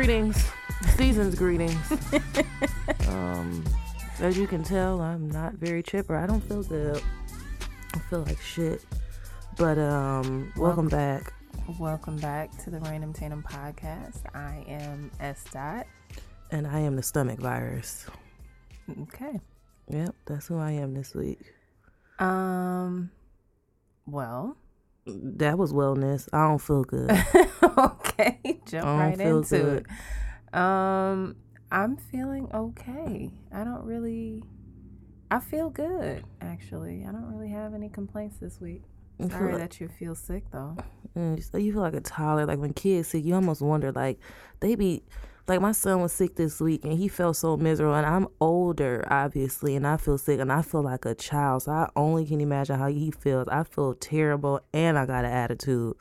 Greetings, season's greetings. um, as you can tell, I'm not very chipper. I don't feel good. I feel like shit. But um, welcome back. Welcome back to the Random Tandem podcast. I am S. Dot. And I am the stomach virus. Okay. Yep, that's who I am this week. Um. Well. That was wellness. I don't feel good. okay, jump I right into good. it. Um, I'm feeling okay. I don't really. I feel good actually. I don't really have any complaints this week. Sorry like- that you feel sick though. So you feel like a toddler. Like when kids sick, you almost wonder like they be like my son was sick this week and he felt so miserable. And I'm older, obviously, and I feel sick and I feel like a child. So I only can imagine how he feels. I feel terrible and I got an attitude.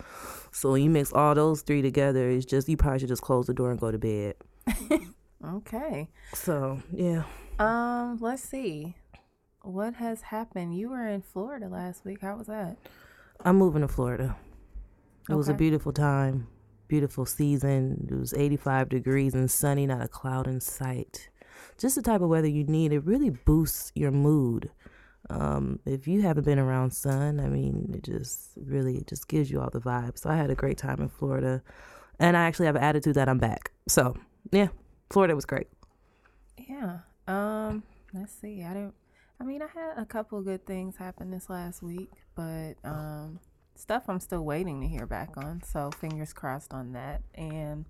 So when you mix all those three together, it's just you probably should just close the door and go to bed. Okay. So yeah, Um, let's see. What has happened? You were in Florida last week. How was that? I'm moving to Florida. It was a beautiful time, beautiful season. It was 85 degrees and sunny, not a cloud in sight. Just the type of weather you need. It really boosts your mood. Um, if you haven't been around sun, I mean, it just really it just gives you all the vibes. So I had a great time in Florida, and I actually have an attitude that I'm back. So yeah, Florida was great. Yeah. Um, let's see. I didn't I mean, I had a couple good things happen this last week, but um stuff I'm still waiting to hear back on. So fingers crossed on that. And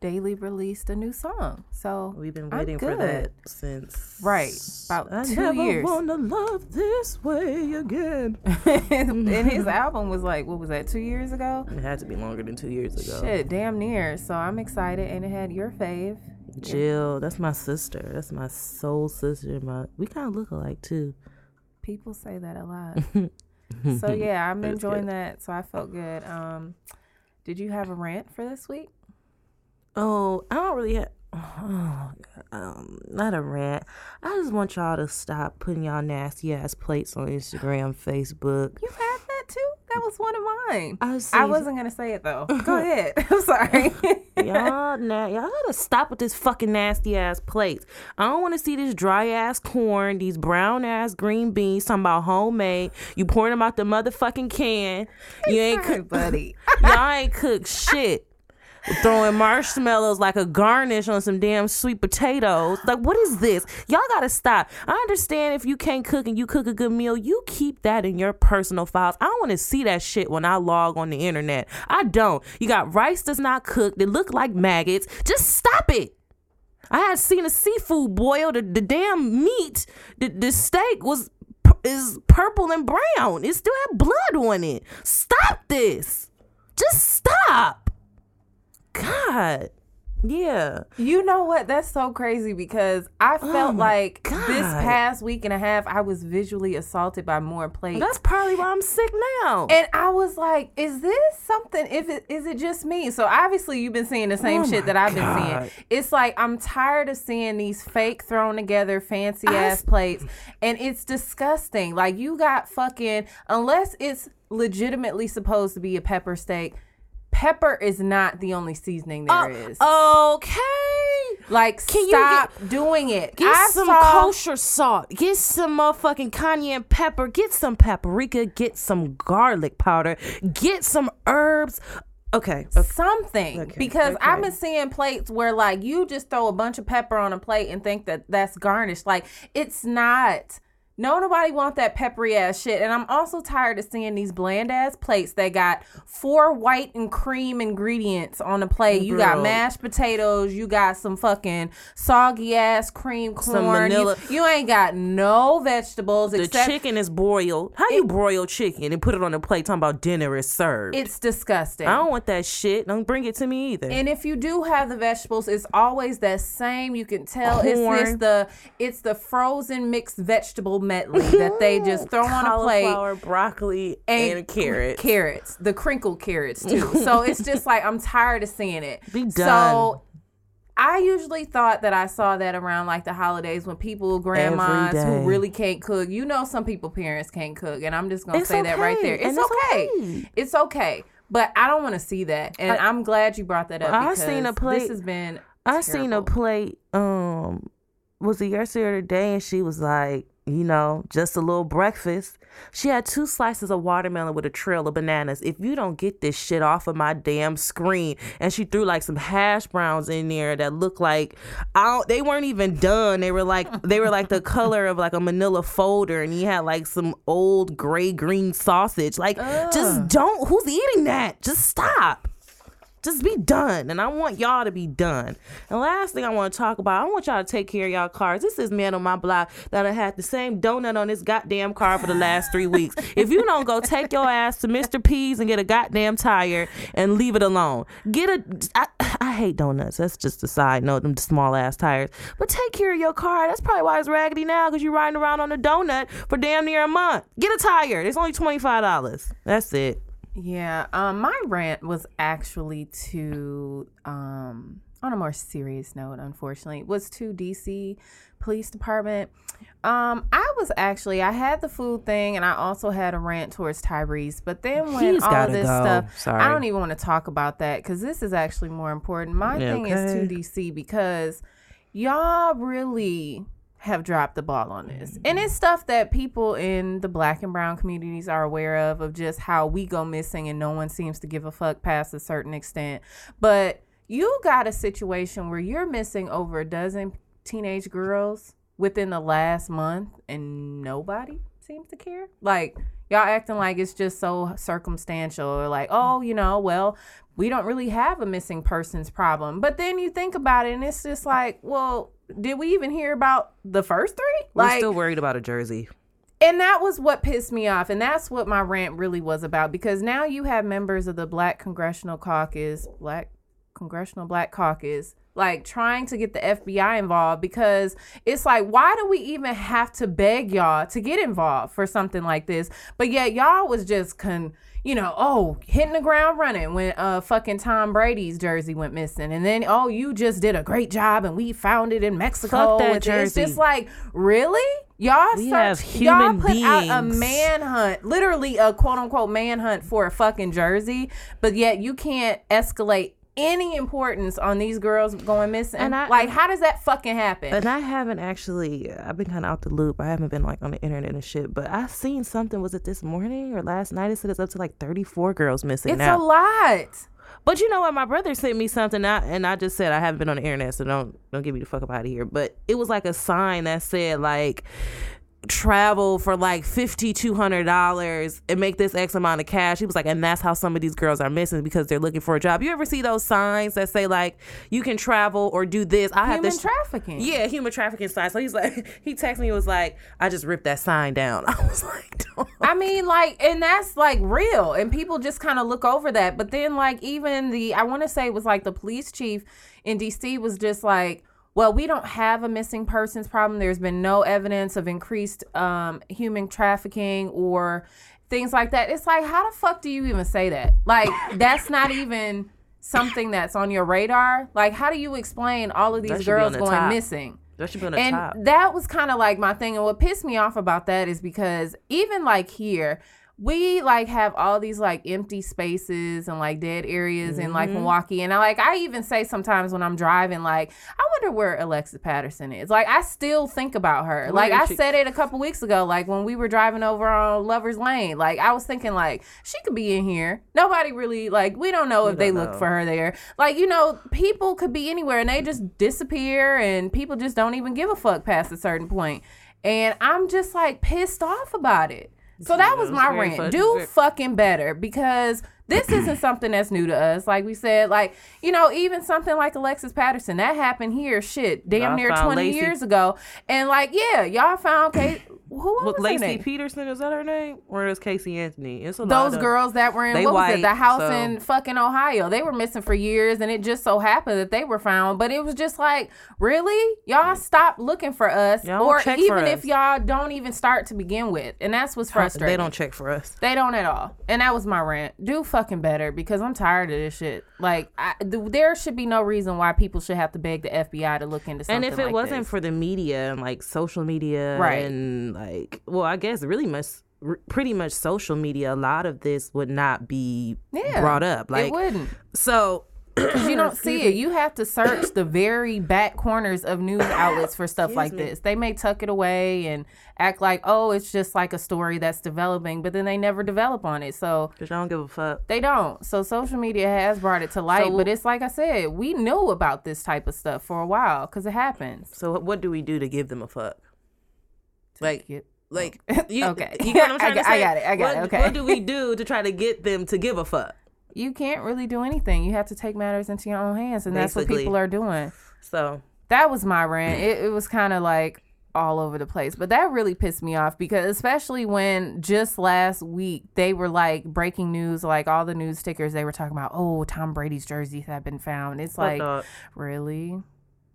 Daley released a new song. So We've been waiting for that since Right, about I two never years. wanna love this way again. and his album was like, what was that, two years ago? It had to be longer than two years ago. Shit, damn near. So I'm excited and it had your fave. Jill, that's my sister. That's my soul sister. My we kind of look alike too. People say that a lot. so yeah, I'm enjoying good. that. So I felt good. Um, did you have a rant for this week? Oh, I don't really have. Oh, um, not a rant. I just want y'all to stop putting y'all nasty ass plates on Instagram, Facebook. You had that too. That was one of mine. Oh, I, I wasn't gonna say it though. Go ahead. I'm sorry. y'all, na- y'all gotta stop with this fucking nasty ass plates. I don't want to see this dry ass corn, these brown ass green beans. Talking about homemade. You pouring them out the motherfucking can. You ain't cook, buddy. y'all ain't cook shit. Throwing marshmallows like a garnish on some damn sweet potatoes. Like, what is this? Y'all gotta stop. I understand if you can't cook and you cook a good meal, you keep that in your personal files. I don't wanna see that shit when I log on the internet. I don't. You got rice that's not cooked, that look like maggots. Just stop it. I had seen a seafood boil. The, the damn meat, the, the steak was is purple and brown. It still had blood on it. Stop this. Just stop. God. Yeah. You know what? That's so crazy because I oh felt Oh like this past week and a half I was visually assaulted by more plates. That's probably why I'm sick now. and I was like, "Is this something? If it is it just me?" So obviously, you've been seeing the same Oh shit that I've been seeing. It's like I'm tired of seeing these fake thrown together fancy I ass s- plates, and it's disgusting. Like you got fucking unless it's legitimately supposed to be a pepper steak. Pepper is not the only seasoning there oh, is. okay. like, can you stop doing it. Get I some saw- kosher salt. Get some motherfucking cayenne pepper. Get some paprika. Get some garlic powder. Get some herbs. Okay. okay. something Okay, because I've been seeing plates where like you just throw a bunch of pepper on a plate and think that that's garnish. Like it's not. No, nobody want that peppery ass shit. And I'm also tired of seeing these bland ass plates that got four white and cream ingredients on the plate. You got mashed potatoes, you got some fucking soggy ass cream corn. Some You- You, ain't got no vegetables The except chicken is broiled. How you broil chicken and put it on a plate talking about dinner is served? it's disgusting. I don't want that shit. Don't bring it to me either. And if you do have the vegetables, it's always that same. You can tell it's, it's the it's the frozen mixed vegetable medley that they just throw on a plate. Cauliflower, broccoli, and, carrots. Carrots, the crinkled carrots too. so it's just like I'm tired of seeing it. Be So done. I usually thought that I saw that around like the holidays when people, grandmas who really can't cook. You know, some people parents can't cook, and I'm just gonna It's say that right there. It's and it's okay. okay. It's okay. But I don't want to see that, and I, am glad you brought that up. I because seen a plate. This has been. I seen a plate. Um, was it yesterday or today? And she was like, you know, just a little breakfast. She had two slices of watermelon with a trail of bananas. If you don't get this shit off of my damn screen, and she threw like some hash browns in there that looked like I they weren't even done. They were like they were like the color of like a Manila folder, and he had like some old gray green sausage. Like, just don't. Who's eating that? Just stop just be done. And I want y'all to be done. And last thing I want to talk about, I want y'all to take care of y'all cars. This is man on my block that I had the same donut on this goddamn car for the last three weeks. If you don't go take your ass to Mr. P's and get a goddamn tire and leave it alone. Get a I, I hate donuts. That's just a side note, them small ass tires. But take care of your car. That's probably why it's raggedy now, because you're riding around on a donut for damn near a month. Get a tire. It's only $25. That's it. Yeah, um, my rant was actually to, um, on a more serious note, unfortunately, was to DC Police Department. Um, I was actually I had the food thing, and I also had a rant towards Tyrese. But then when He's all this go. stuff, Sorry. I don't even want to talk about that because this is actually more important. My Yeah, thing is to. DC because y'all really have dropped the ball on this. And mm-hmm. it's stuff that people in the black and brown communities are aware of of just how we go missing and no one seems to give a fuck past a certain extent. But you got a situation where you're missing over a dozen teenage girls within the last month and nobody seems to care. Like y'all acting like it's just so circumstantial or like, oh, you know, well, we don't really have a missing persons problem. But then you think about it and it's just like, well, did we even hear about the first three? We're Like still worried about a jersey. and that was what pissed me off and that's what my rant really was about because now you have members of the black congressional caucus black congressional black caucus like trying to get the FBI involved because it's like why do we even have to beg y'all to get involved for something like this but yet y'all was just con you know oh hitting the ground running when uh fucking Tom Brady's jersey went missing. And then oh you just did a great job and we found it in Mexico Fuck that with- it's just like really? Y'all We search- y'all put out a beings. manhunt, literally a quote unquote manhunt for a fucking jersey, but yet you can't escalate any importance on these girls going missing. And I- like, how does that fucking happen? And I haven't actually. I've been kind of out the loop. I haven't been like on the internet and shit. But I seen something. Was it this morning or last night? It said it's up to like thirty four girls missing it's now. a lot. But you know what? My brother sent me something, out, and I just said I haven't been on the internet, so don't don't get me the fuck up out of here. But it was like a sign that said like travel for like fifty two hundred dollars and make this X amount of cash. He was like, and that's how some of these girls are missing because they're looking for a job. You ever see those signs that say like you can travel or do this? I have this trafficking. yeah, human trafficking sign. So he's like, he texted me, was like, I just ripped that sign down. I was like, don't. I mean, like, and that's like real, and people just kind of look over that. But then, like, even the I want to say it was like the police chief in DC was just like, well, we don't have a missing persons problem. There's been no evidence of increased um, human trafficking or things like that. It's like, how the fuck do you even say that? Like, that's not even something that's on your radar. Like, how do you explain all of these should be on girls the going top. missing? That should be on the and top. that was kind of like my thing and what pissed me off about that is because even like here we like have all these like empty spaces and like dead areas in Mm-hmm. like Milwaukee and I like I even say sometimes when I'm driving like I wonder where Alexis Patterson is like I still think about her like I she? said it a couple weeks ago like when we were driving over on Lovers Lane like I was thinking like she could be in here nobody really like we don't know if they don't look know. for her there like you know people could be anywhere and they just disappear and people just don't even give a fuck past a certain point and I'm just like pissed off about it. So that was my rant. Do fucking better because this isn't something that's new to us. Like we said, like you know, even something like Alexis Patterson that happened here. Shit, damn Y'all near twenty Laci- years ago, and like yeah, y'all found Kate. Who was Laci? Peterson is that her name, or is Casey Anthony? It's a lot those of- girls that were in what was it the house so- in fucking ohio. They were missing for years and it just so happened that they were found. But it was just like really? Y'all stop looking for us Y'all or even if y'all don't even start to begin with. And that's what's frustrating They don't check for us. they don't at all. And that was my rant. Do fucking better because i'm tired of this shit like I, th- there should be no reason why people should have to beg the fbi to look into something And if it like wasn't this. for the media and like social media, Right. and like, well, I guess really much, r- pretty much social media, a lot of this would not be Yeah, brought up. Like, it wouldn't so you don't see it. You have to search the very back corners of news outlets for stuff like me. this. They may tuck it away and act like, oh, it's just like a story that's developing, but then they never develop on it. So Cause y'all don't give a fuck. they don't. So social media has brought it to light, So- but it's like I said, we knew about this type of stuff for a while because it happens. So what do we do to give them a fuck? Like, Get- like you, Okay. You know what I'm trying got- to say? I got it, I got what, it, okay. What do we do to try to get them to give a fuck? You can't really do anything. You have to take matters into your own hands, and that's what people are doing. So that was my rant. It, it was kind of like all over the place, but that really pissed me off because especially when just last week they were like breaking news, like all the news stickers they were talking about. Oh, Tom Brady's jerseys have been found. It's fuck like dog, really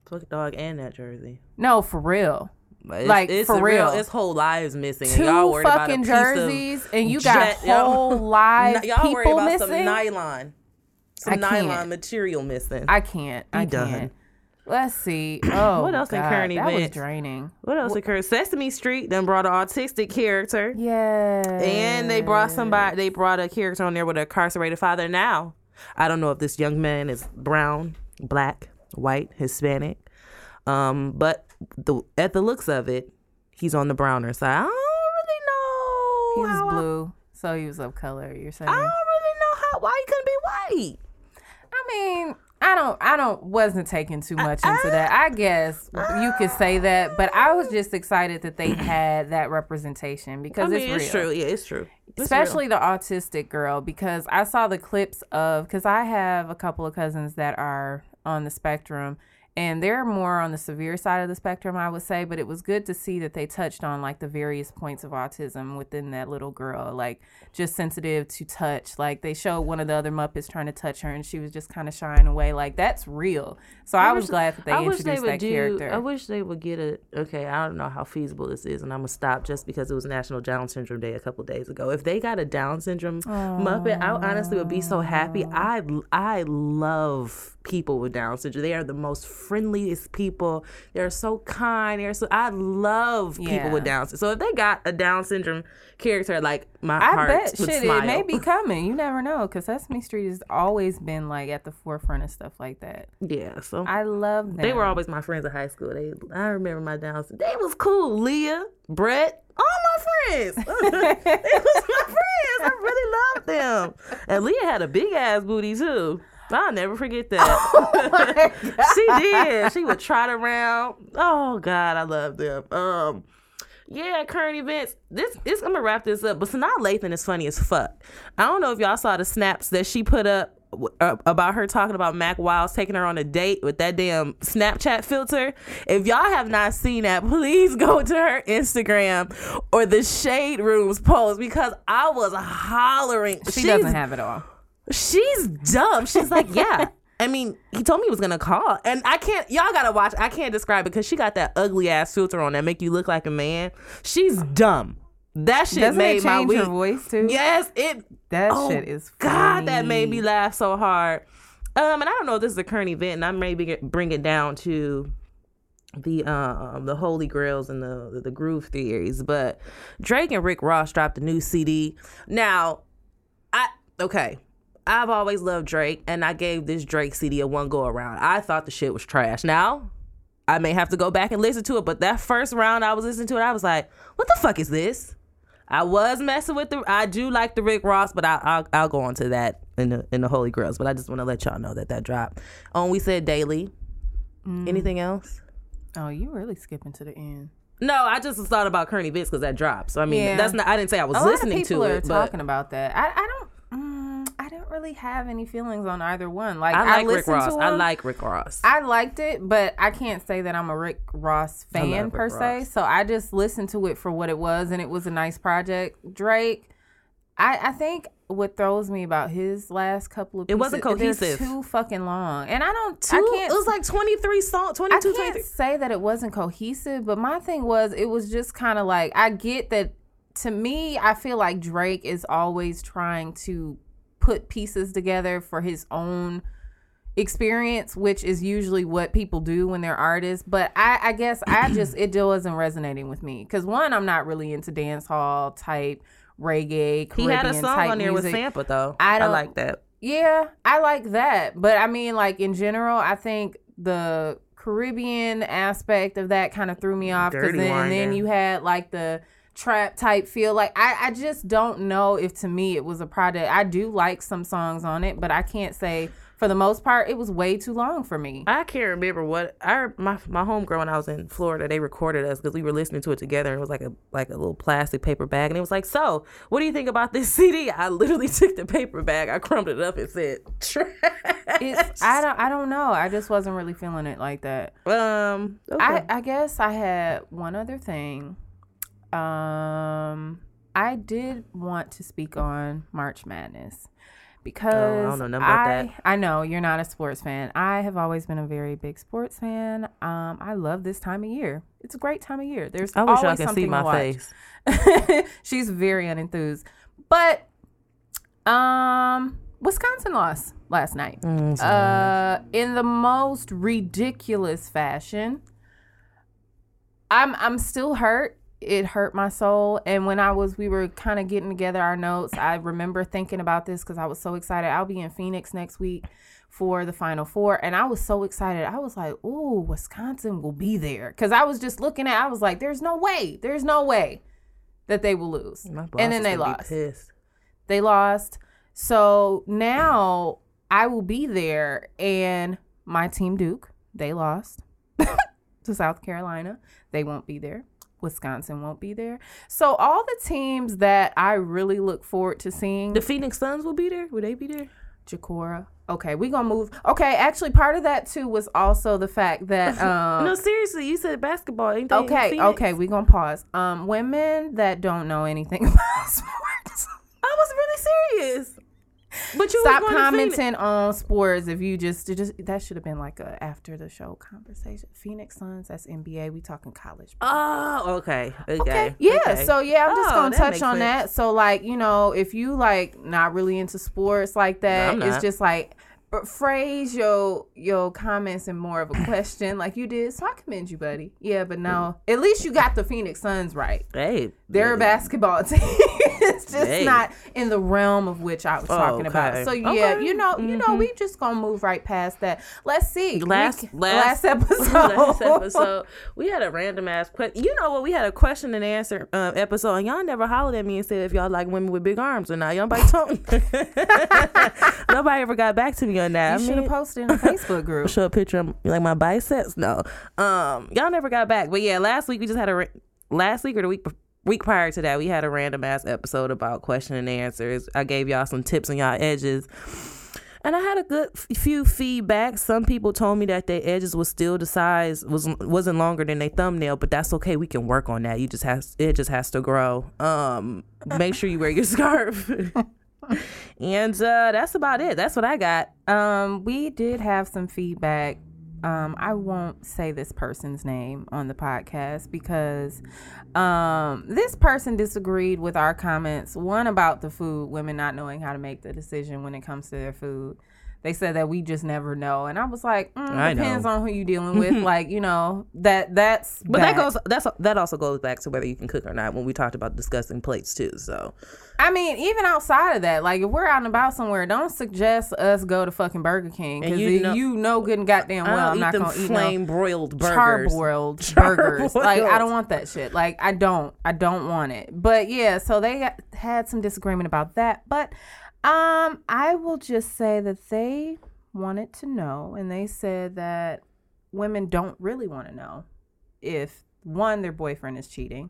fuck dog, and that jersey. no for real. It's, Like, it's for real, real. it's whole lives missing. and Two y'all worried about fucking of jerseys, and you got jet- y'all- whole live y'all worried about missing. some nylon, some nylon material missing. I can't. I Be can't. Let's see. Oh, What else in God, current that was draining. what else occurred? Sesame Street then brought an autistic character, Yeah. and they brought somebody. They brought a character on there with an incarcerated father. Now, I don't know if this young man is brown, black, white, Hispanic, um, but the at the looks of it, he's on the browner side. I don't really know. He was how I- blue, so he was of color. You're saying? I don't really know how why he couldn't be white. I mean, I don't, I don't, wasn't taking too much into that. I guess you could say that, but I was just excited that they had that representation I because mean, it's, it's, true. Yeah, it's true. It's real. Especially the autistic girl, because I saw the clips of, because I have a couple of cousins that are on the spectrum, and they're more on the severe side of the spectrum, I would say. But it was good to see that they touched on like the various points of autism within that little girl, like just sensitive to touch. Like they showed one of the other Muppets trying to touch her, and she was just kind of shying away. Like that's real. So I, was wish- glad that they I wish introduced they would that do. character. I wish they would get a. Okay, I don't know how feasible this is, and I'm gonna stop just because it was National Down Syndrome Day a couple days ago. If they got a Down syndrome Muppet, I honestly would be so happy. I I love people with Down syndrome. They are the most friendliest people. They're so kind. They're so. I love people with Yeah. Down syndrome. So if they got a Down syndrome character, like my I heart bet would shit smile. it may be coming. You never know because Sesame Street has always been like at the forefront of stuff like that. Yeah. So I love them. They were always my friends in high school. They, I remember my Down syndrome. They was cool. Leah, Brett, all my friends. they was my friends. I really loved them. And Leah had a big ass booty too. I'll never forget that. she did. She would trot around. Oh God, I love them. Um, yeah, current events. This, is I'm gonna wrap this up. But Sanaa Lathan is funny as fuck. I don't know if y'all saw the snaps that she put up uh, about her talking about Mack Wilds taking her on a date with that damn Snapchat filter. If y'all have not seen that, please go to her Instagram or the Shade Rooms post because I was hollering. She She's- doesn't have it all. She's dumb. She's like, yeah. I mean, he told me he was gonna call, and I can't. Y'all gotta watch. I can't describe it because she got that ugly ass filter on that make you look like a man. She's dumb. That shit Doesn't made it my week. her voice too? Yes, it. That oh, shit is God, that made me laugh so hard. Um, and I don't know if this is a current event, and I get- bring it down to the um the holy grails and the the groove theories but drake and rick ross dropped a new cd now i okay i've always loved drake and i gave this drake cd a one go around i thought the shit was trash now i may have to go back and listen to it but that first round i was listening to it i was like what the fuck is this I was messing with the. I do like the Rick Ross, but I, I'll I'll go on to that in the in the Holy Grails. But I just want to let y'all know that that dropped. On we said Daley. Mm. Anything else? Oh, you really skipping to the end. No, I just thought about Kearney Vince because that dropped. So I mean, Yeah. that's not. I didn't say I was a lot of listening to are it, but talking about that. I, I don't. Mm, I don't really have any feelings on either one. Like I like Rick listened Ross. to I like Rick Ross. I liked it, but I can't say that I'm a Rick Ross fan Rick per se. Ross. So I just listened to it for what it was, and it was a nice project. Drake, I, I think what throws me about his last couple of It wasn't cohesive. too fucking long, and I don't. Two, I can't. it was like 23 songs, I 22, can't 23. say that it wasn't cohesive, but my thing was it was just kind of like I get that. To me, I feel like Drake is always trying to put pieces together for his own experience, which is usually what people do when they're artists. But I, I guess I just it just wasn't resonating with me because one, I'm not really into dance hall type reggae. Caribbean He had a song on there with music. Sampha though. I I, don't- like that. Yeah, I like that. But I mean, like in general, I think the Caribbean aspect of that kind of threw me off. Because then, and then you had like the trap type feel. Like I, I just don't know if to me it was a project. I do like some songs on it, but I can't say for the most part it was way too long for me. I can't remember what I my my homegirl when I was in Florida. They recorded us because we were listening to it together. And it was like a like a little plastic paper bag, and it was like, "So, what do you think about this CD?" I literally took the paper bag, I crumbled it up, and said, "Trash." It's, I don't I don't know. I just wasn't really feeling it like that. um, okay. I, I guess I had one other thing. Um, I did want to speak on March Madness because Oh, don't know nothing about I, that. I know you're not a sports fan. I have always been a very big sports fan. Um, I love this time of year. It's a great time of year. There's I wish always y'all can something see my face. She's very unenthused, but um, Wisconsin lost last night Mm, uh, in the most ridiculous fashion. I'm I'm still hurt. It hurt my soul. And when I was, we were kind of getting together our notes. I remember thinking about this because I was so excited. I'll be in Phoenix next week for the Final Four, and I was so excited. I was like, "Ooh, Wisconsin will be there," because I was just looking at. I was like, "There's no way. There's no way that they will lose." And then they lost they lost. So now I will be there, and my team Duke, they lost to South Carolina. They won't be there. Wisconsin won't be there. So all the teams that I really look forward to seeing, The Phoenix Suns will be there. Would they be there? Jacora. Okay, we gonna move. Okay, actually, part of that too was also the fact that um, no, seriously, you said basketball. Ain't Okay, okay, we gonna pause. Um, women that don't know anything about sports. I was really serious. But you Stop was going to Phoenix. commenting on sports if you just just that should have been like a after the show conversation. Phoenix Suns, that's NBA. We talking college. Oh, okay. Okay. Okay. Yeah. okay. So yeah, I'm just Oh, gonna touch on sense. that. So like, you know, if you like not really into sports like that, I'm it's just like uh, phrase your your comments in more of a question like you did. So I commend you, buddy. Yeah, but no. At least you got the Phoenix Suns right. Hey, They're a basketball team. it's just Hey. not in the realm of which I was Oh, talking about. So yeah, Okay. Mm-hmm. you know, you know, we just gonna move right past that. Let's see. Last- ca- last- last episode. last episode, we had a random ass question. You know what? We had a question and answer uh, episode, and y'all never hollered at me and said if y'all like women with big arms or not. Y'all nobody told Nobody ever got back to me on that. You I should mean, have posted in the Facebook group. show a picture of like my biceps. No, um, y'all never got back. But yeah, last week we just had a last week or the week week prior to that we had a random ass episode about question and answers. I gave y'all some tips on y'all edges. And I had a good f- few feedback. Some people told me that their edges was still the size was wasn't longer than their thumbnail, but that's okay. We can work on that. You just has it just has to grow. Um, make sure you wear your scarf. And uh, that's about it. That's what I got. Um, we did have some feedback. Um, I won't say this person's name on the podcast because um, this person disagreed with our comments. One about the food, women not knowing how to make the decision when it comes to their food. They said that we just never know, and I was like, mm, I depends know. on who you're dealing with. like, you know, that that's. But that goes that's that also goes back to whether you can cook or not when we talked about discussing plates too. So I mean, even outside of that, like if we're out and about somewhere, don't suggest us go to fucking Burger King because you know- you know good and goddamn well I'm not gonna eat no flame broiled burgers. charbroiled burgers. Like I don't want that shit. Like I don't. I don't want it. But yeah, so they had some disagreement about that. But um, I will just say that they wanted to know, and they said that women don't really want to know if one their boyfriend is cheating,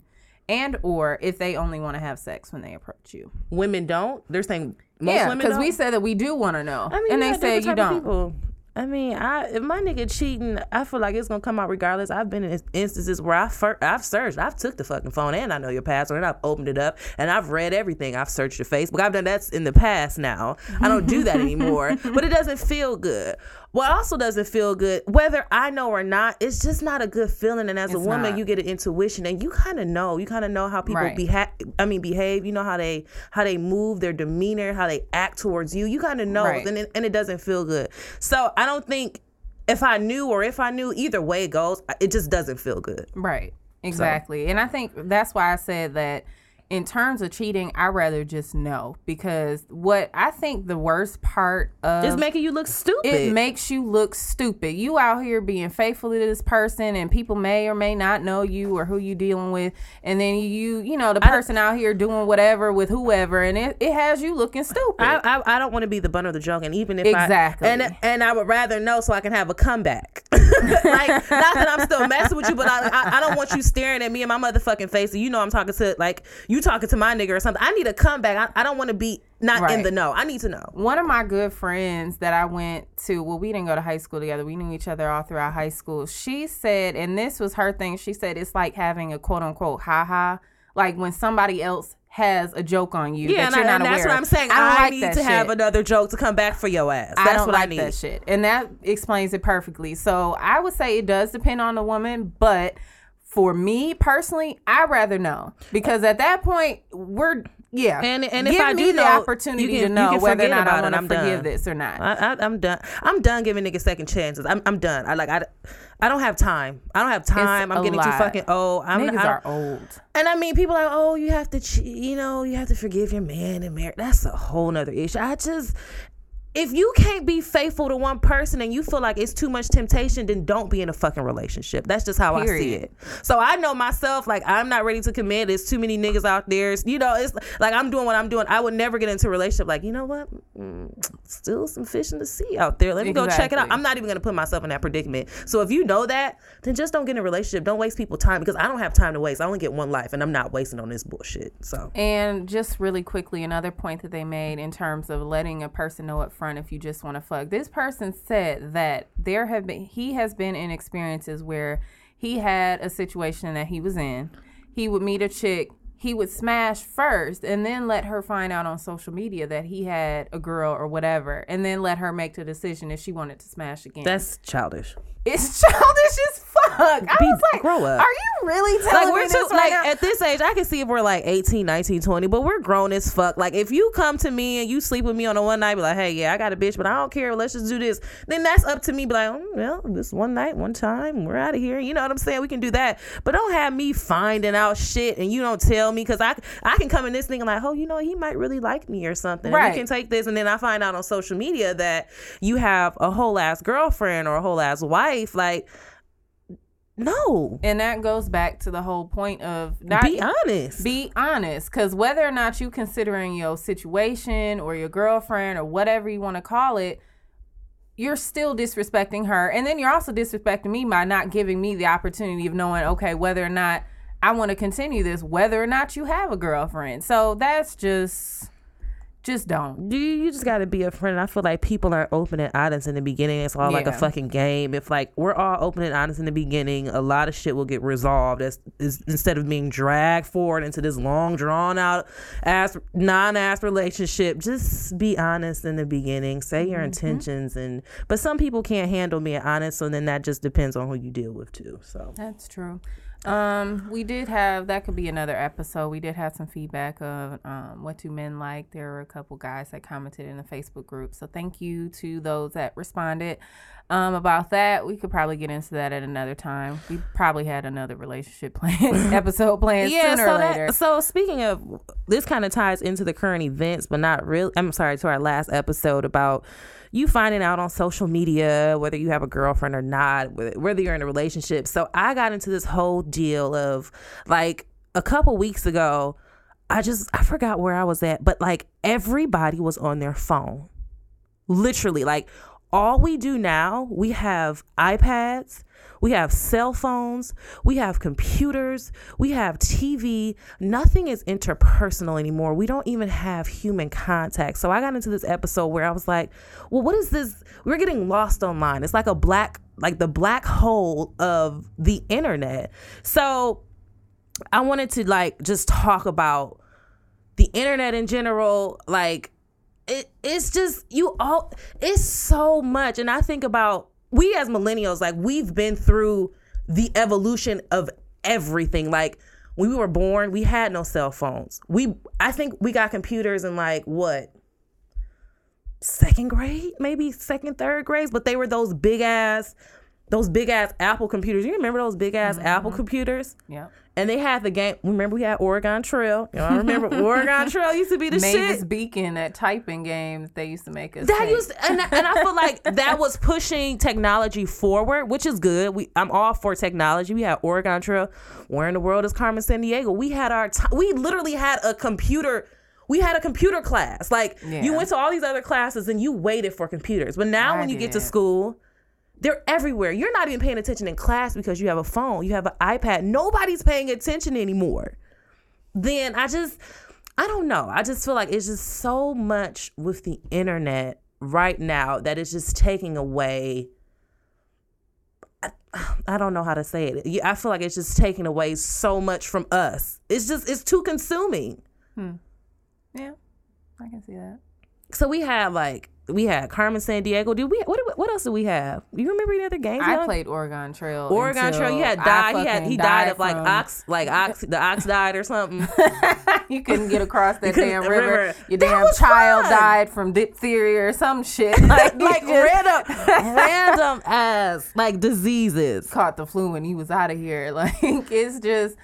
and or if they only want to have sex when they approach you. Women don't. They're saying most yeah, women because we don't? said that we do want to know, I mean, and you they got say you don't. I mean, I if my nigga cheating, I feel like it's gonna come out regardless. I've been in instances where I fir- I've searched, I've took the fucking phone and I know your password and I've opened it up and I've read everything. I've searched your Facebook. I've done that's in the past now. I don't do that anymore, but it doesn't feel good. What also doesn't feel good, whether I know or not, it's just not a good feeling. And as a woman, not. you get an intuition and you kind of know. You kind of know how people Right. beha- I mean, behave. You know how they how they move, their demeanor, how they act towards you. You kind of know, Right. and it, and it doesn't feel good. So I don't think if I knew or if I knew, either way it goes, it just doesn't feel good. Right. Exactly. And I think that's why I said that in terms of cheating, I rather just know because what I think the worst part of It's making you look stupid. it makes you look stupid. You out here being faithful to this person, and people may or may not know you or who you dealing with, and then you, you know, the person out here doing whatever with whoever, and it, it has you looking stupid. I, I, I don't want to be the butt of the joke, and even if Exactly. I, and and I would rather know so I can have a comeback. like not that I'm still messing with you, but I, I I don't want you staring at me in my motherfucking face. You know I'm talking to like you talking to my nigga or something. I need a comeback. I, I don't want to be not in the know. I need to know. one of my good friends that I went to, well, we didn't go to high school together. We knew each other all throughout high school. She said, and this was her thing, she said it's like having a quote unquote ha ha. Like when somebody else has a joke on you Yeah, that and, I, and that's what. I'm saying. I, don't I, like need to have another joke to come back for your ass. I That's don't what like I need. that shit. And that explains it perfectly. So I would say it does depend on the woman, but for me personally, I rather know because at that point we're yeah. And- and if I me do the know, opportunity can- to know whether or not I want to I'm forgive done. this or not. I, I, I'm done. I'm done giving niggas second chances. I'm, I'm done. I like I, I don't have time. I don't have time. I'm a getting too fucking old. I'm Niggas are old. And I mean, people are like, oh, you have to, you know, you have to forgive your man and marry. That's a whole nother issue. I just, if you can't be faithful to one person and you feel like it's too much temptation, then don't be in a fucking relationship. That's just how I see it. So I know myself, like I'm not ready to commit. There's too many niggas out there. It's- You know, it's like I'm doing what I'm doing. I would never get into a relationship like, you know what? Mm, still some fish in the sea out there. Let me go check it out. I'm not even gonna put myself in that predicament. So if you know that, then just don't get in a relationship. Don't waste people time because I don't have time to waste. I only get one life, and I'm not wasting on this bullshit. So And just really quickly, another point that they made in terms of letting a person know up front if you just want to fuck. This person said that there have been he has been in experiences where he had a situation that he was in. He would meet a chick, he would smash first and then let her find out on social media that he had a girl or whatever, and then let her make the decision if she wanted to smash again. that's childish. it's childish as fuck. I Be- was like, grow up. Are you really telling Like me we're this too right like now? at this age, I can see if we're like 18, 19, 20, but we're grown as fuck. Like if you come to me and you sleep with me on a one night, be like, hey, yeah, I got a bitch, but I don't care. Let's just do this. Then that's up to me. Be like, oh, well, this one night, one time, we're out of here. You know what I'm saying? We can do that, but don't have me finding out shit and you don't tell me because I I can come in this thing and like, oh, you know, he might really like me or something. And Right. we can take this, and then I find out on social media that you have a whole ass girlfriend or a whole ass wife. Like, no. And that goes back to the whole point of not Be honest. be honest because whether or not you considering your situation or your girlfriend or whatever you want to call it you're still disrespecting her and then you're also disrespecting me by not giving me the opportunity of knowing okay whether or not i want to continue this whether or not you have a girlfriend so that's just just don't you, you just got to be a friend. I feel like people aren't open and honest in the beginning. It's all like a fucking game. If like we're all open and honest in the beginning, a lot of shit will get resolved. As, is instead of being dragged forward into this long, drawn out, ass non ass relationship, just be honest in the beginning. Say your mm-hmm. intentions, and but some people can't handle being honest. So then that just depends on who you deal with too. So That's true. Um, we did have that could be another episode. We did have some feedback of um, what do men like. There were a couple guys that commented in the Facebook group. So thank you to those that responded um, about that. We could probably get into that at another time. We probably had another relationship plan episode planned sooner so or later. That, so speaking of this kind of ties into the current events, but not really. I'm sorry to our last episode about you finding out on social media whether you have a girlfriend or not, whether you're in a relationship. So I got into this whole deal of like a couple weeks ago. I just I forgot where I was at, but like everybody was on their phone. Literally, like all we do now, we have iPads, We have cell phones, we have computers, we have TV. Nothing is interpersonal anymore. We don't even have human contact. So I got into this episode where I was like, well, what is this? We're getting lost online. It's like a black, like the black hole of the internet. So I wanted to like just talk about the internet in general, like it, it's just you all it's so much and i think about we as millennials like we've been through the evolution of everything. Like when we were born we had no cell phones. We i think we got computers in like what? Second grade maybe second third grades but they were those big ass those big ass apple computers you remember those big ass apple mm-hmm. computers Yeah. and they had the game remember we had oregon trail you know, i remember oregon trail used to be the Mavis shit Beacon, that typing game that they used to make us. that take. used and, I- and I feel like that was pushing technology forward, which is good. We I'm all for technology. We had Oregon Trail. Where in the world is Carmen Sandiego? We had our t- we literally had a computer. We had a computer class. Like you went to all these other classes and you waited for computers. But now I when you get to school, they're everywhere. You're not even paying attention in class because you have a phone, you have an iPad. Nobody's paying attention anymore. Then I just, I don't know. I just feel like it's just so much with the internet right now that it's just taking away. I, I don't know how to say it. I feel like it's just taking away so much from us. It's just, it's too consuming. Hmm. Yeah, I can see that. So we have like, we had Carmen Sandiego. Did we? What? What else did we have? You remember any other games? I played Oregon Trail. Oregon Trail. You had died. He had he died of like ox, like ox. The ox died or something. you couldn't get across that damn river. river. Your That damn child fun. died from diphtheria or some shit. Like, like random, random ass like diseases. caught the flu and he was out of here. Like it's just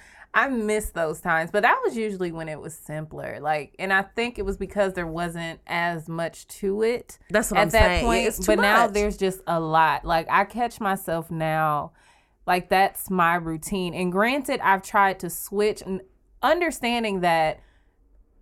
I miss those times. But that was usually when it was simpler. Like and I think it was because there wasn't as much to it That's what at I'm that saying. Point. but now there's just a lot. Like I catch myself now like that's my routine. And granted I've tried to switch understanding that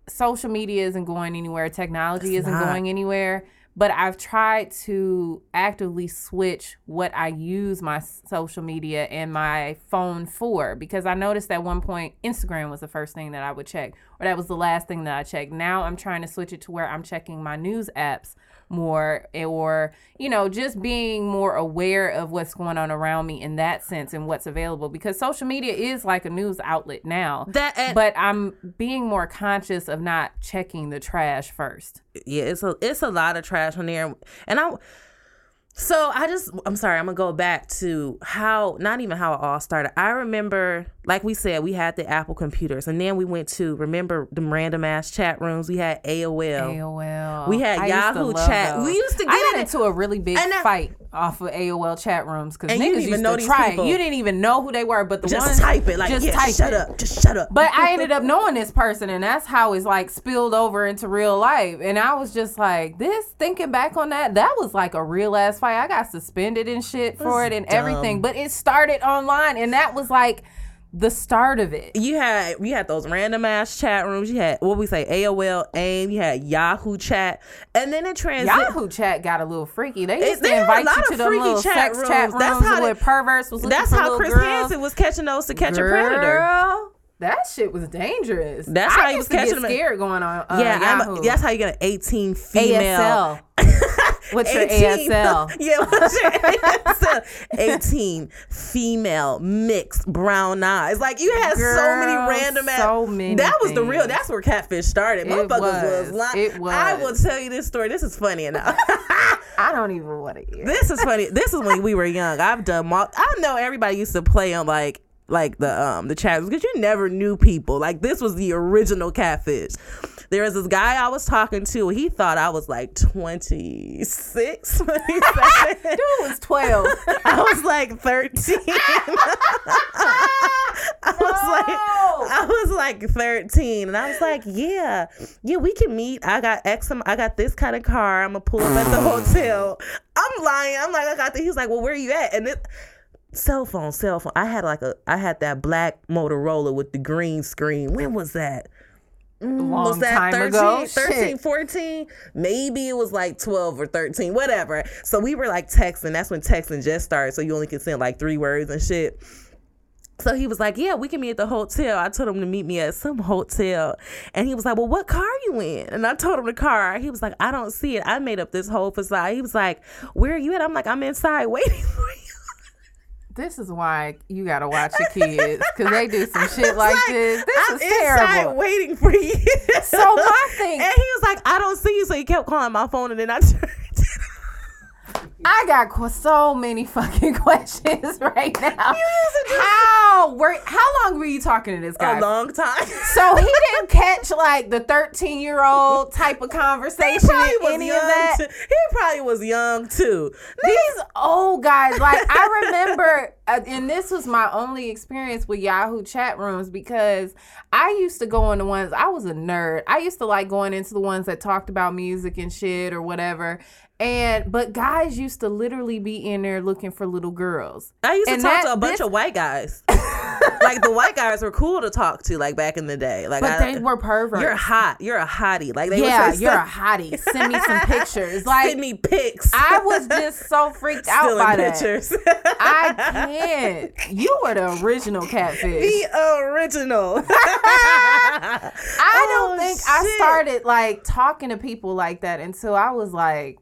social media isn't going anywhere, technology It's isn't not. going anywhere. But I've tried to actively switch what I use my social media and my phone for because I noticed at one point Instagram was the first thing that I would check, or that was the last thing that I checked. Now I'm trying to switch it to where I'm checking my news apps more, or, you know, just being more aware of what's going on around me in that sense and what's available because social media is like a news outlet now. That and, But I'm being more conscious of not checking the trash first. yeah, it's a it's a lot of trash on there, and I. So I just I'm sorry I'm gonna go back to how not even how it all started. I remember, like we said, we had the Apple computers, and then we went to remember the random ass chat rooms. We had AOL. AOL. We had I Yahoo chat. those. We used to I get got into a really big fight off of AOL chat rooms because niggas you didn't even used know to these try. people. You didn't even know who they were, but the one. Just ones type it like just yeah, type shut it. up, just shut up. But I ended up knowing this person, and that's how it's like spilled over into real life. And I was just like, this. Thinking back on that, that was like a real ass fight. I got suspended and shit for it and everything. But it started online, and that was like the start of it. you had you had those random ass chat rooms. You had what we say AOL, AIM. You had Yahoo chat, and then it transitioned. Yahoo chat got a little freaky. They used there to invite you to them little chat sex rooms. chat rooms That's how they- perverts was looking That's how Chris girls. Hansen was catching those to catch a predator. Girl, That shit was dangerous. That's I how you was catching 'em. scared going on. Uh, Yeah, I'm a, that's how you get an 18 female. ASL. What's your 18 ASL? yeah, what's your ASL? 18 female mixed brown eyes. Like you had so many random ass. so many That was the real. That's where catfish started. It Motherfuckers was. was, lying. It I will was. tell you this story. This is funny enough. I don't even want to hear. this is funny. This is when we were young. I've done. I know everybody used to play on like like the um the chats because you never knew people. Like this was the original catfish. There was this guy I was talking to. He thought I was like 26 when he said it. Dude was twelve. I was like 13. I was like I was like 13 and I was like, yeah, yeah, we can meet. I got X I got this kind of car. I'm gonna pull up at the hotel. I'm lying. I'm like, I got this. He was like, Well, where are you at? And it cell phone, cell phone. I had like a I had that black Motorola with the green screen. When was that? Mm, long was that time 13, ago. 13, 14? Maybe it was like 12 or 13, whatever. So we were like texting. That's when texting just started. So you only could send like three words and shit. So he was like, Yeah, we can meet at the hotel. I told him to meet me at some hotel. And he was like, Well, what car are you in? And I told him the car. He was like, I don't see it. I made up this whole facade. He was like, Where are you at? I'm like, I'm inside waiting for you. This is why you gotta watch your kids because they do some shit like, Like, this. This I'm is terrible. waiting for you. So my thing- And he was like, I don't see you. So he kept calling my phone and then I turned I got qu- so many fucking questions right now. used to just- How were how long were you talking to this guy? a long time. So he didn't catch like the 13 year old type of He conversation was any of that. too. He probably was young too. These old guys, like I remember, uh, and this was my only experience with Yahoo chat rooms because I used to go into ones. I was a nerd. I used to like going into the ones that talked about music and shit or whatever. And but guys used to literally be in there looking for little girls. I used to talk that- to a bunch this- of white guys. like the white guys were cool to talk to, like back in the day. Like But I, they were perverts. You're hot. You're a hottie. Like they yeah, you're a hottie. Send me some pictures. Like send me pics. I was just so freaked out by that. I can't. You were the original catfish. the original. I don't Oh, think I started like talking to people like that until I was like,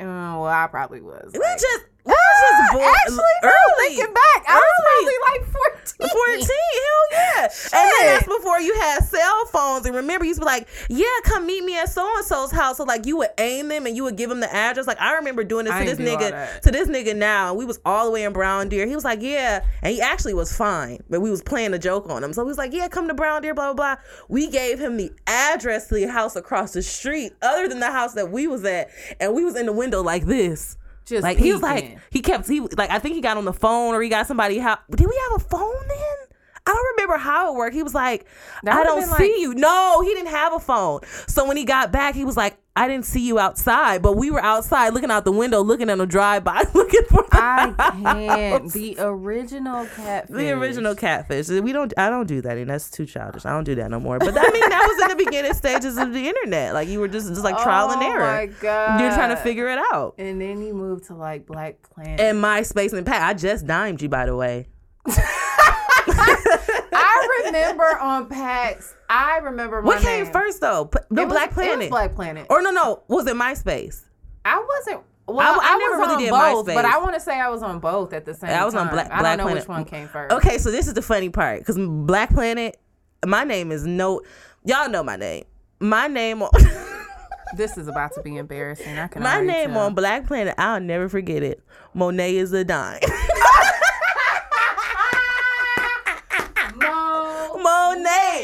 uh, well, I probably was. we like- just we was just ah, born Actually, early. thinking back, I was probably like 14. 14, hell yeah. And then that's before you had cell phones. And remember, you used to be like, yeah, come meet me at so and so's house. So, like, you would aim them and you would give them the address. Like, I remember doing this I to this do nigga, to this nigga now. And we was all the way in Brown Deer. He was like, yeah. And he actually was fine, but we was playing a joke on him. So, he was like, yeah, come to Brown Deer, blah, blah, blah. We gave him the address to the house across the street, other than the house that we was at. And we was in the window like this. Just Like he was like he kept he like I think he got on the phone or he got somebody how did we have a phone then? I don't remember how it worked. He was like, I don't see like- you. No, he didn't have a phone. So when he got back, he was like, I didn't see you outside, but we were outside looking out the window, looking at a drive by, looking for the I can't. house. The original catfish. The original catfish. We don't. I don't do that, and that's too childish. I don't do that no more. But I mean, that was in the beginning stages of the internet. Like you were just just like trial and oh error. Oh my God. You're trying to figure it out. And then you moved to like Black Planet. And MySpace and Pat. I just dimed you, by the way. I remember on PAX, I remember my What came name. first though? The It Black was Planet. Black Planet. Or no, no, was it MySpace? I wasn't. Well, I- I, I never was really on did both, MySpace. but I want to say I was on both at the same time. I was on Black- Planet. I don't know Planet. which one came first. Okay, so this is the funny part because Black Planet. My name is no. Y'all know my name. My name on This is about to be embarrassing. I can. my name tell. on Black Planet. I'll never forget it. Monet is a dime.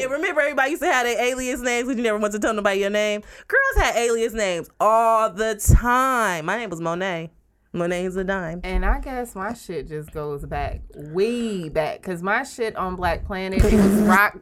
Monet. Remember, everybody used to have their alias names because you never want to tell nobody your name. Girls had alias names all the time. My name was Monet. Monet is a dime. And I guess my shit just goes back way back because my shit on Black Planet it was rock.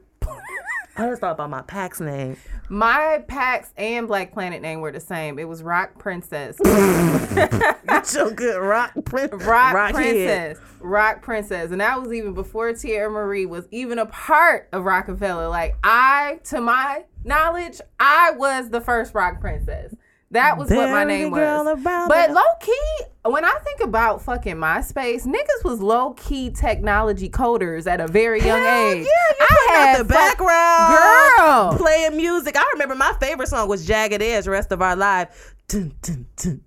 I just thought about my PAX name. My PAX and Black Planet name were the same. It was Rock Princess. Get so good rock, prin- Rock, rock head. Princess. Rock Princess. And that was even before Teairra Mari was even a part of Roc-A-Fella. Like I, to my knowledge, I was the first Rock Princess. That was what my name was. But low key, when I think about fucking MySpace, niggas was low key technology coders at a very young Hell age. Yeah, you I had the background, Girl. playing music. I remember my favorite song was "Jagged Edge." Rest of our life. Dun, dun, dun.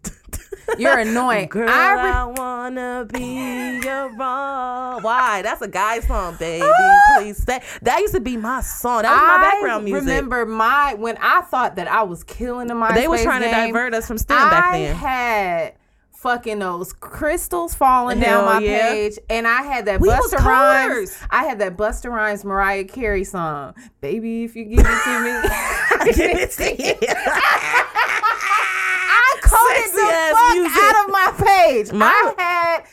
You're annoying. Girl, I I, re- wanna be your all. Why? That's a guy song, baby. Ah! Please stay. That used to be my song. That was my background music. remember my when I thought that I was killing the MySpace they were trying to divert us from STEM back then. I had fucking those crystals falling Hell down my yeah. page, and I had that We Busta Rhymes. I had that Busta Rhymes Mariah Carey song, "Baby, if you give it to me." Give it to you. Coded the fuck music. out of my page. My- I had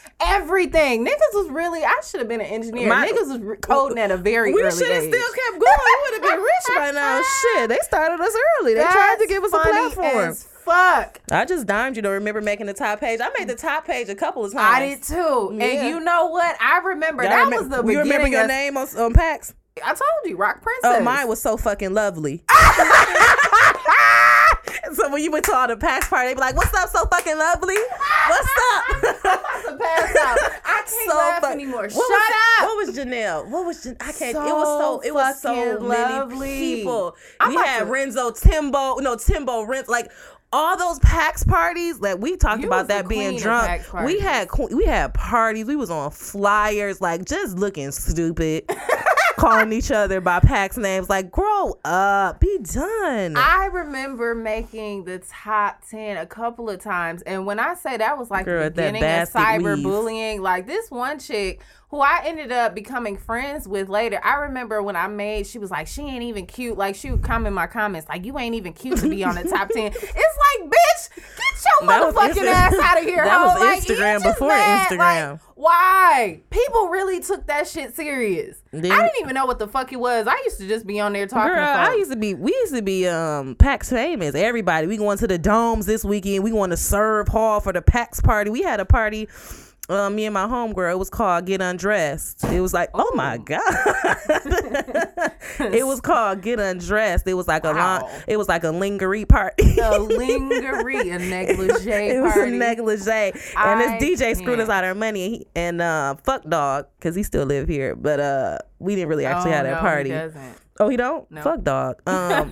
everything. Niggas was really. I should have been an engineer. My- Niggas was coding at a very We should have still kept going. We would have been rich by now. Shit, they started us early. They tried to give us a platform. fuck. I just dimed you to remember making the top page. I made the top page a couple of times. I did too. Yeah. And you know what? I remember that remem- was the you remember your of- name on, on PAX? I told you, Rock oh, Princess. Oh, mine was so fucking lovely. so when you went to all the PAX party, they be like, "What's up, so fucking lovely? What's up?" to pass out. I can't laugh fuck- anymore. What Shut was, up. What was Janelle? What was Jan- I can't. it was so. It was so fucking many lovely. people. I'm we had to- Renzo, Timbo, no Timbo, Renzo, like. All those PAX parties that we talked You about that being drunk. We had we had parties. We was on flyers, like just looking stupid, calling each other by PAX names. Like, grow up, be done. I remember making the top 10 a couple of times. And when I say that was like Girl, the beginning of cyberbullying, like this one chick who I ended up becoming friends with later. I remember when I made, she was like, she ain't even cute. Like she would come in my comments, like, you ain't even cute to be on the top 10. It's like, bitch, get your motherfucking ass out of here. That was Like, Instagram before mad. Instagram. Like, why? People really took that shit serious. They- I didn't even know what the fuck it was. I used to just be on there talking Girl, I used to be. We used to be um PAX famous. Everybody, we going to the domes this weekend. We going to serve hall for the PAX party. We had a party. Um, me and my homegirl. It was called Get Undressed. It was like, oh my god. it was called Get Undressed. It was like a long, It was like a lingerie party. a lingerie, a negligee it was party. a negligee, and I this DJ screwed us out our money. And, he, and uh, fuck dog, because he still live here, but uh, we didn't really actually oh, have that no, party. Oh, he don't? No. Fuck dog. Um,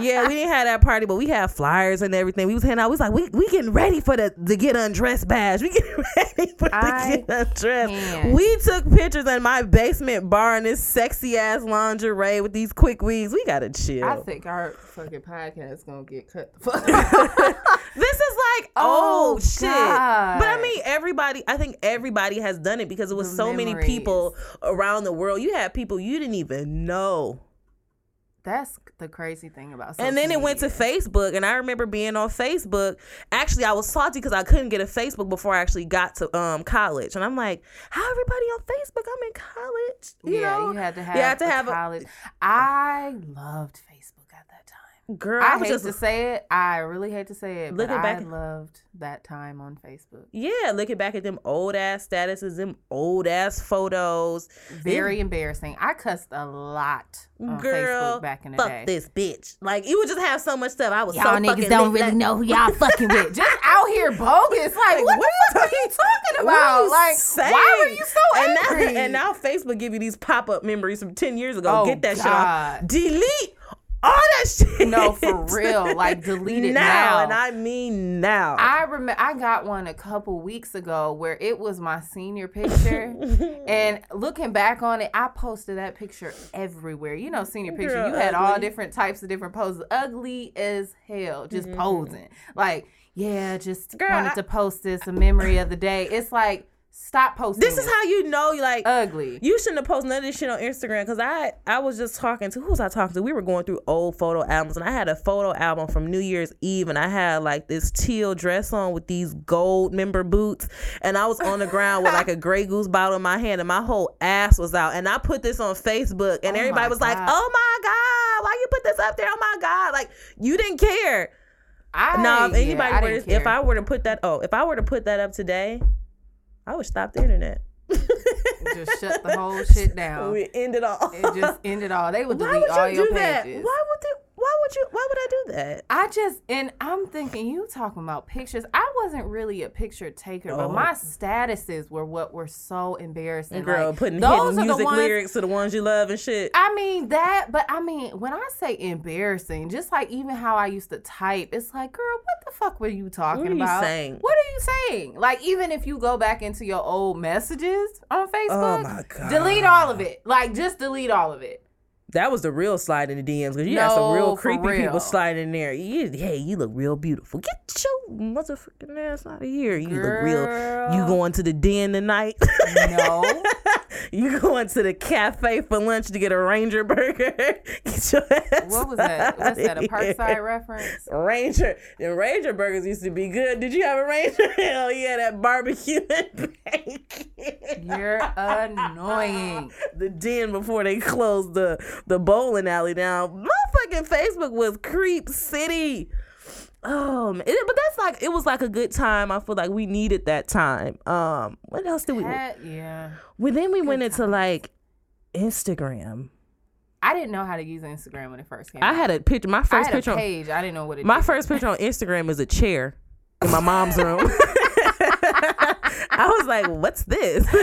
yeah, we didn't have that party, but we had flyers and everything. We was hanging out. We was like, we, we getting ready for the, the get undressed bash. We getting ready for the I get undressed. can't. We took pictures in my basement bar in this sexy ass lingerie with these quick weaves. We gotta chill. I think our fucking podcast is gonna get cut the fuck this is like Oh, oh, shit. God. But I mean, everybody. I think everybody has done it because it was The so many people around the world. You had people you didn't even know. That's the crazy thing about. And then it went to. Facebook, and I remember being on Facebook. Actually, I was salty because I couldn't get a Facebook before I actually got to um college, and I'm like, "How everybody on Facebook? I'm in college." You yeah, know? you had to have. You had to a have a- college. I loved Facebook at that time. Girl. I, I was hate just to say it. I really hate to say it, Looking but back- I loved that time on Facebook. yeah, looking back at them old ass statuses, them old ass photos. Very embarrassing. I cussed a lot on Girl, Facebook back in the fuck day. this bitch. Like you would just have so much stuff. I was Y'all so niggas don't really Like, know who y'all fucking with. Just out here bogus. Like, what, what the fuck are you talking about? you Like, saying? why were you so and angry? Now, and now Facebook give you these pop up memories from ten years ago. Oh, Get that shit off. Oh, Delete all that shit. no, for real. Like, delete it now, now. and I mean now. I remember I got one a couple weeks ago where it was my senior picture, and looking back on it, I posted that picture everywhere. You know, senior picture, Girl, you had all different types of different poses, ugly as hell, just Mm-hmm. posing. Like, yeah, just Girl, wanted I- to post this, a memory of the day. It's like, stop posting. this is how you know, you like. ugly. you shouldn't have posted none of this shit on Instagram because I I was just talking to who was I talking to? We were going through old photo albums and I had a photo album from New Year's Eve and I had like this teal dress on with these gold member boots and I was on the ground with like a Grey Goose bottle in my hand and my whole ass was out and I put this on Facebook and Oh everybody was like, "Oh my god, why you put this up there? Oh my god!" Like you didn't care. I, No, if yeah, anybody I were if. I were to put that oh if I were to put that up today, I would stop the internet. just shut the whole shit down. We end it all. It just ended all. They would Why delete would all your do that? pages. Why would they, Why would you? Why would I do that? I just and I'm thinking you talking about pictures. I wasn't really a picture taker, Oh. but my oh. statuses were what were so embarrassing. Girl, like, putting those hidden the music ones. lyrics to the ones you love and shit. I mean that, but I mean when I say embarrassing, just like even how I used to type, it's like, girl, what the fuck were you talking are you about? saying? What are you saying? Like even if you go back into your old messages on oh Facebook, Oh my God. delete all of it. Like just delete all of it. That was the real slide in the DMs because you had some real creepy real. people sliding in there. You, hey, you look real beautiful. Get your motherfucking ass out of here. You look real. You going to the den tonight? No. you going to the cafe for lunch to get a Ranger burger? Get your ass What was that? What's that? A. Parkside reference? Ranger, the Ranger burgers used to be good. Did you have a Ranger? Hell oh, yeah, that barbecue and bacon. You're annoying. the den before they closed the the bowling alley down. Motherfucking Facebook was creep city. Oh, man. It- but that's like it was like a good time. I feel like we needed that time. Um, what else did we? That, yeah. Well, then we went into like Instagram. I didn't know how to use Instagram when it first came. I out. had a picture. My first picture. a On, page. I didn't know what it. my did. first picture on Instagram is a chair in my mom's room. I was like, "What's this?"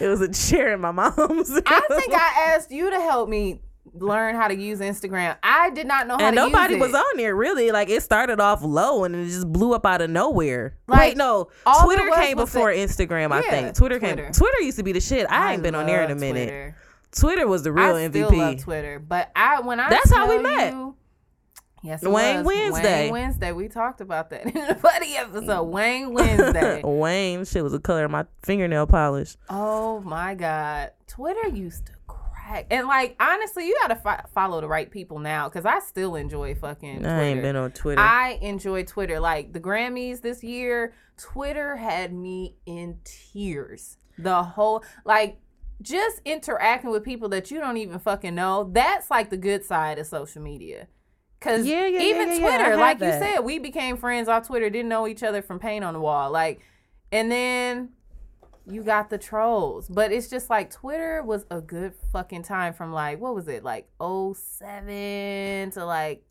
it was a chair in my mom's room. I think I asked you to help me learn how to use Instagram. I did not know how to do that. and to nobody was on there really. Like it started off low and it just blew up out of nowhere. Like, Wait, no, Twitter came before the- Instagram. I think Twitter, Twitter. came. Twitter used to be the shit. I, ain't been on there in a minute. Twitter. Twitter, was the real I MVP. still love Twitter, but I when I That's how we met. You, yes, it Wayne was. Wednesday. Wayne Wednesday. We talked about that in a funny episode. Wayne Wednesday. Wayne, shit was the color of my fingernail polish. oh my god, Twitter used to crack. And like honestly, you gotta fo- follow the right people now because I still enjoy fucking. Twitter. I ain't been on Twitter. I enjoy Twitter. Like the Grammys this year, Twitter had me in tears. The whole like just interacting with people that you don't even fucking know. That's like the good side of social media. Cause Yeah, yeah, even yeah. Twitter, like you said, we became friends off Twitter, didn't know each other from paint on the wall. Like, and then you got the trolls. But it's just like Twitter was a good fucking time from like, what was it, like 07 to like,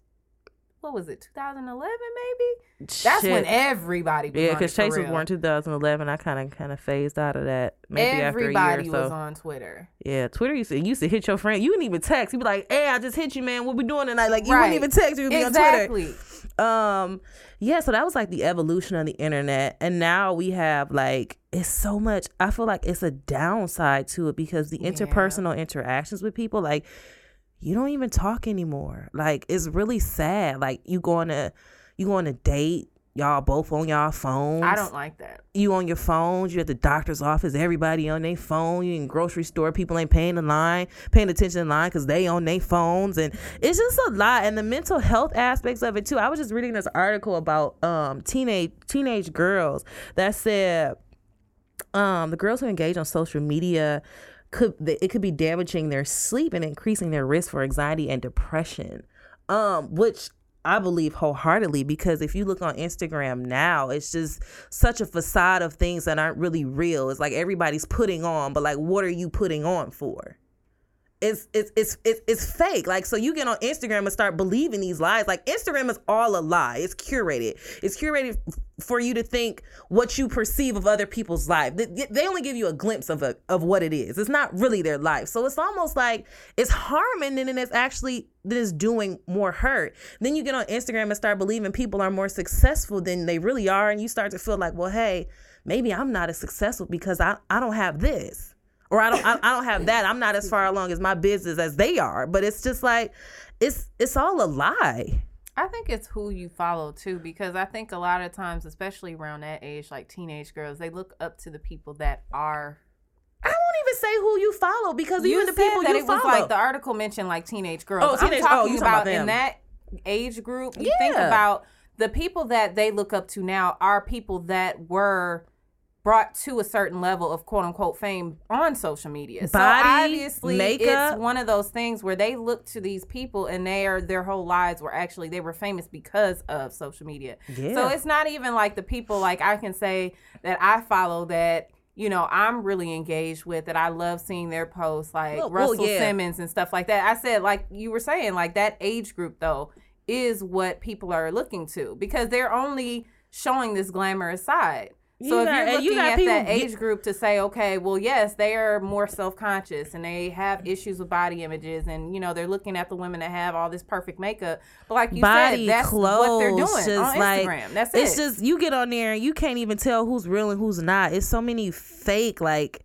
what was it, 2011 maybe? That's when everybody yeah, because Chase was born 2011. I kind of kind of phased out of that. Maybe Everybody after a year was so. on Twitter. Yeah, Twitter used to used to hit your friend. You didn't even text. You'd be like, "Hey, I just hit you, man. What we doing tonight?" Like you Right. wouldn't even text. You'd be on Twitter. Exactly. um yeah so that was like the evolution of the internet and now we have like it's so much i feel like it's a downside to it because the Yeah. interpersonal interactions with people like you don't even talk anymore like it's really sad like you go on a you go on a date y'all both on y'all phones I don't like that. you on your phones, you at the doctor's office, everybody on their phone, you in grocery store, people ain't paying the line, paying attention in line because they on their phones. And it's just a lot. And the mental health aspects of it too. I was just reading this article about um teenage teenage girls that said um the girls who engage on social media could it could be damaging their sleep and increasing their risk for anxiety and depression. Um, which I believe wholeheartedly because if you look on Instagram now, it's just such a facade of things that aren't really real. It's like everybody's putting on, but like, what are you putting on for? It's it's it's it's, fake. Like, so you get on Instagram and start believing these lies. Like, Instagram is all a lie. It's curated. It's curated for you to think what you perceive of other people's life. They, only give you a glimpse of a, of what it is. It's not really their life. So it's almost like it's harming and then it's actually than it's doing more hurt. Then you get on Instagram and start believing people are more successful than they really are, and you start to feel like, well, hey, maybe I'm not as successful because I, I don't have this. Or I don't I, I don't have that. I'm not as far along as my business as they are. But it's just like it's it's all a lie. I think it's who you follow too, because I think a lot of times, especially around that age, like teenage girls, they look up to the people that are. I won't even say who you follow because You even the people that you it follow. was like the article mentioned like teenage girls. Oh, teenage- oh, I'm talking you talking about about, in that age group. You think about the people that they look up to now are people that were brought to a certain level of quote unquote fame on social media. so obviously makeup. it's one of those things where they look to these people and they are their whole lives were actually they were famous because of social media. So it's not even like the people like I can say that I follow that you know I'm really engaged with that I love seeing their posts like Well, well, Russell yeah. Simmons and stuff like that. I said like you were saying like that age group though is what people are looking to because they're only showing this glamorous side. You So if you're looking you got at people that age group to say, okay, well, yes, they are more self-conscious and they have issues with body images, and you know they're looking at the women that have all this perfect makeup. But like you body said, that's clothes what they're doing just on like Instagram. That's it. it's just you get on there and you can't even tell who's real and who's not it's so many fake like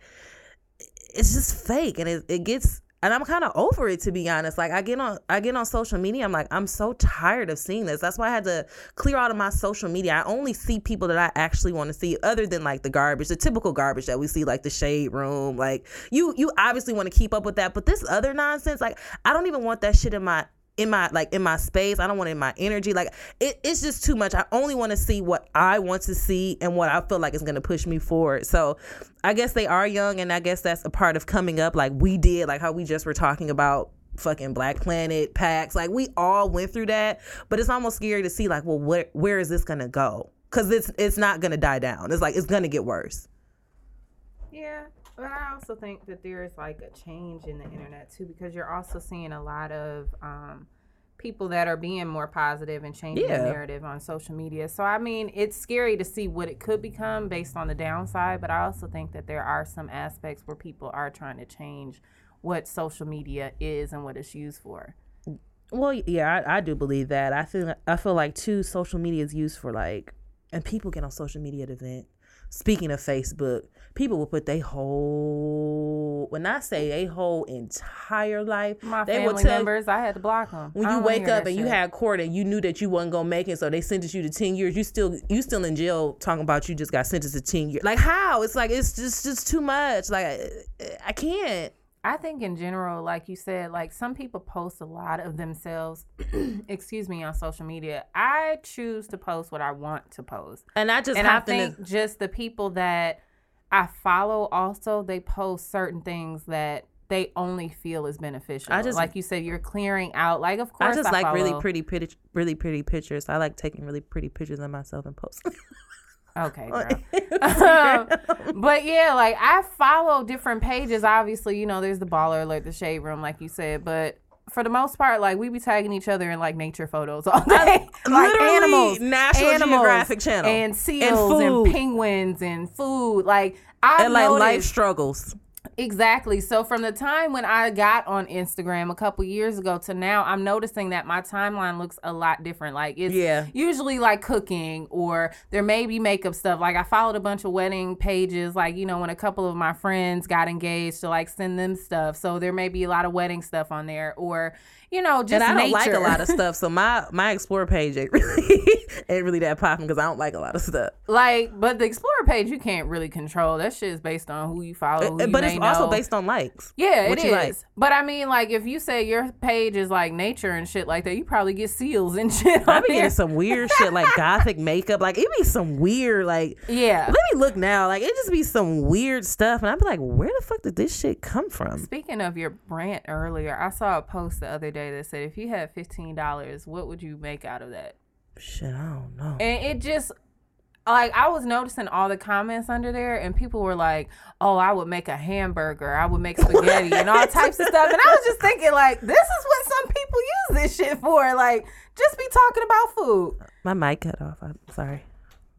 it's just fake and it, it gets and i'm kind of over it to be honest. Like i get on i get on social media i'm like i'm so tired of seeing this. That's why i had to clear out of my social media. I only see people that i actually want to see other than like the garbage the typical garbage that we see like the shade room like you you obviously want to keep up with that. But this other nonsense like i don't even want that shit in my in my like in my space. I don't want it in my energy. Like it, it's just too much. I only want to see what i want to see and what i feel like is going to push me forward. So i guess they are young and i guess that's a part of coming up. Like we did like how we just were talking about fucking black planet packs like we all went through that. But it's almost scary to see like well where where is this going to go? Because it's it's not going to die down. It's like it's going to get worse. Yeah, But I also think that there is like a change in the internet too, because you're also seeing a lot of um, people that are being more positive and changing Yeah. the narrative on social media. So I mean, it's scary to see what it could become based on the downside. But I also think that there are some aspects where people are trying to change what social media is and what it's used for. Well, yeah, I, I do believe that. I feel I feel like too social media is used for like, and people get on social media to vent. Speaking of Facebook, people will put their whole when I say a whole entire life, My they will family tell members, I had to block them. when you wake up and you had court and you knew that you wasn't gonna make it, so they sentenced you to ten years. You still you still in jail talking about you just got sentenced to ten years. Like how? It's like it's just just too much. Like I, I can't. I think in general, like you said, like some people post a lot of themselves, excuse me, on social media. I choose to post what I want to post. And I just and I think to. just the people that I follow also, they post certain things that they only feel is beneficial. I just- like you said, you're clearing out. Like, of course, I just like really pretty, pretty, really pretty pictures. I like taking really pretty pictures of myself and posting. Okay, girl. but yeah, like I follow different pages. Obviously, you know, there's the baller alert, the shade room, like you said. But for the most part, like we be tagging each other in like nature photos all day, like Literally, animals, National animals, Geographic Channel. and seals and, food. penguins and food. Like I and like life struggles. Exactly. So from the time when I got on Instagram a couple years ago to now, I'm noticing that my timeline looks a lot different. Like it's Yeah. usually like cooking or there may be makeup stuff. Like I followed a bunch of wedding pages, like, you know, when a couple of my friends got engaged to like send them stuff. So there may be a lot of wedding stuff on there or, you know, just And I don't nature. like a lot of stuff, so my my explore page ain't really ain't really that popping because I don't like a lot of stuff. like, but the Explorer page you can't really control. That shit is based on who you follow. Who eh, eh, you but it's also know. based on likes. Yeah, what it you is. like. But I mean, like, if you say your page is like nature and shit like that, you probably get seals and shit. I be there. getting some weird shit like gothic makeup. Like it be some weird like. Yeah. Let me look now. Like it just be some weird stuff, and I'd be like, where the fuck did this shit come from? Speaking of your rant earlier, I saw a post the other day that said if you had fifteen dollars, what would you make out of that? Shit, I don't know. And it just like I was noticing all the comments under there, and people were like, "Oh, I would make a hamburger, I would make spaghetti, and all types of stuff." And I was just thinking, like, this is what some people use this shit for. Like, just be talking about food. My mic cut off. I'm sorry.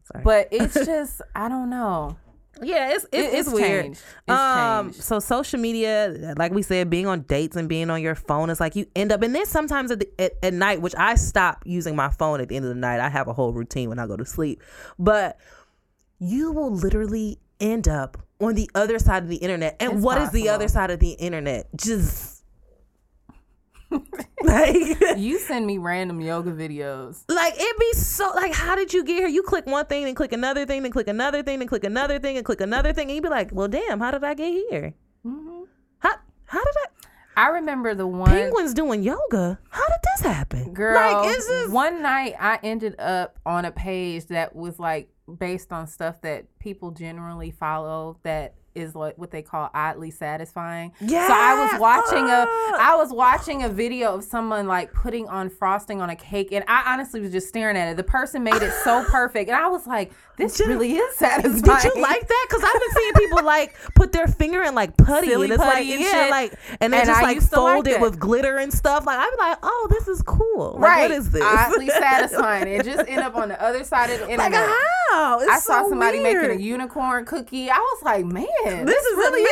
Sorry. But it's just, I don't know. Yeah, it's it's, it's, it's weird. changed. It's um, changed. so social media, like we said, being on dates and being on your phone, it's like you end up. And then sometimes at, the, at at night, which I stop using my phone at the end of the night. I have a whole routine when I go to sleep, but you will literally end up on the other side of the internet. And It's what is the other side of the internet? Just like You send me random yoga videos. like it be so like how did you get here you click one thing and click another thing and click another thing and click another thing and click another thing and you'd be like well damn how did i get here Mm-hmm. how how did i I remember the one penguins doing yoga how did this happen girl. like it's just one night I ended up on a page that was like based on stuff that people generally follow that is like what they call oddly satisfying. Yeah. So I was watching a Ah. Was watching a video of someone like putting on frosting on a cake and I honestly was just staring at it. The person made it so perfect and I was like, this Did- really is satisfying. did you like that? Because I've been seeing people like put their finger in like putty, Silly and it's like putty and yeah, shit. like and they And just I like to like fold it with glitter and stuff. Like I'd be like, oh, this is cool. Like, right. what is this? Oddly satisfying. It just end up on the other side of the internet. like how? It's I saw so somebody weird. making a unicorn cookie. I was like, man, This this, is really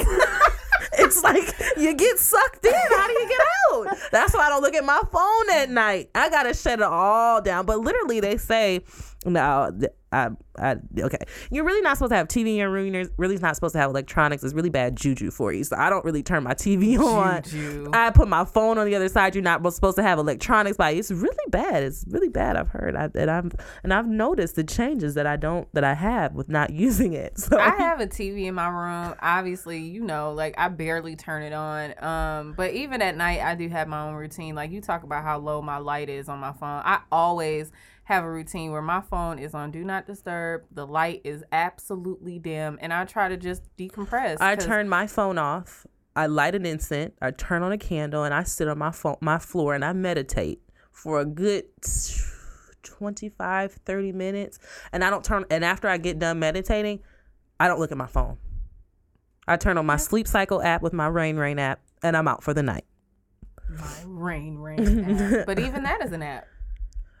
is. it's like you get sucked in. How do you get out? That's why I don't look at my phone at night. I gotta shut it all down. But literally, they say, no, th- I, I, okay, you're really not supposed to have TV in your room. You're really not supposed to have electronics. It's really bad juju for you. So I don't really turn my TV on. Juju. I put my phone on the other side. You're not supposed to have electronics by you. It's really bad. It's really bad. I've heard. I, and I'm and I've noticed the changes that I don't that I have with not using it. So I have a TV in my room. Obviously, you know, like I barely turn it on. Um, but even at night, I do have my own routine. Like you talk about how low my light is on my phone. I always have a routine where my phone is on do not disturb. The light is absolutely dim, and I try to just decompress. I turn my phone off. I light an incense. I turn on a candle and I sit on my phone, my floor and I meditate for a good 25, 30 minutes. And I don't turn, and after I get done meditating, I don't look at my phone. I turn on my sleep cycle app with my rain rain app, and I'm out for the night. My rain rain app. But even that is an app.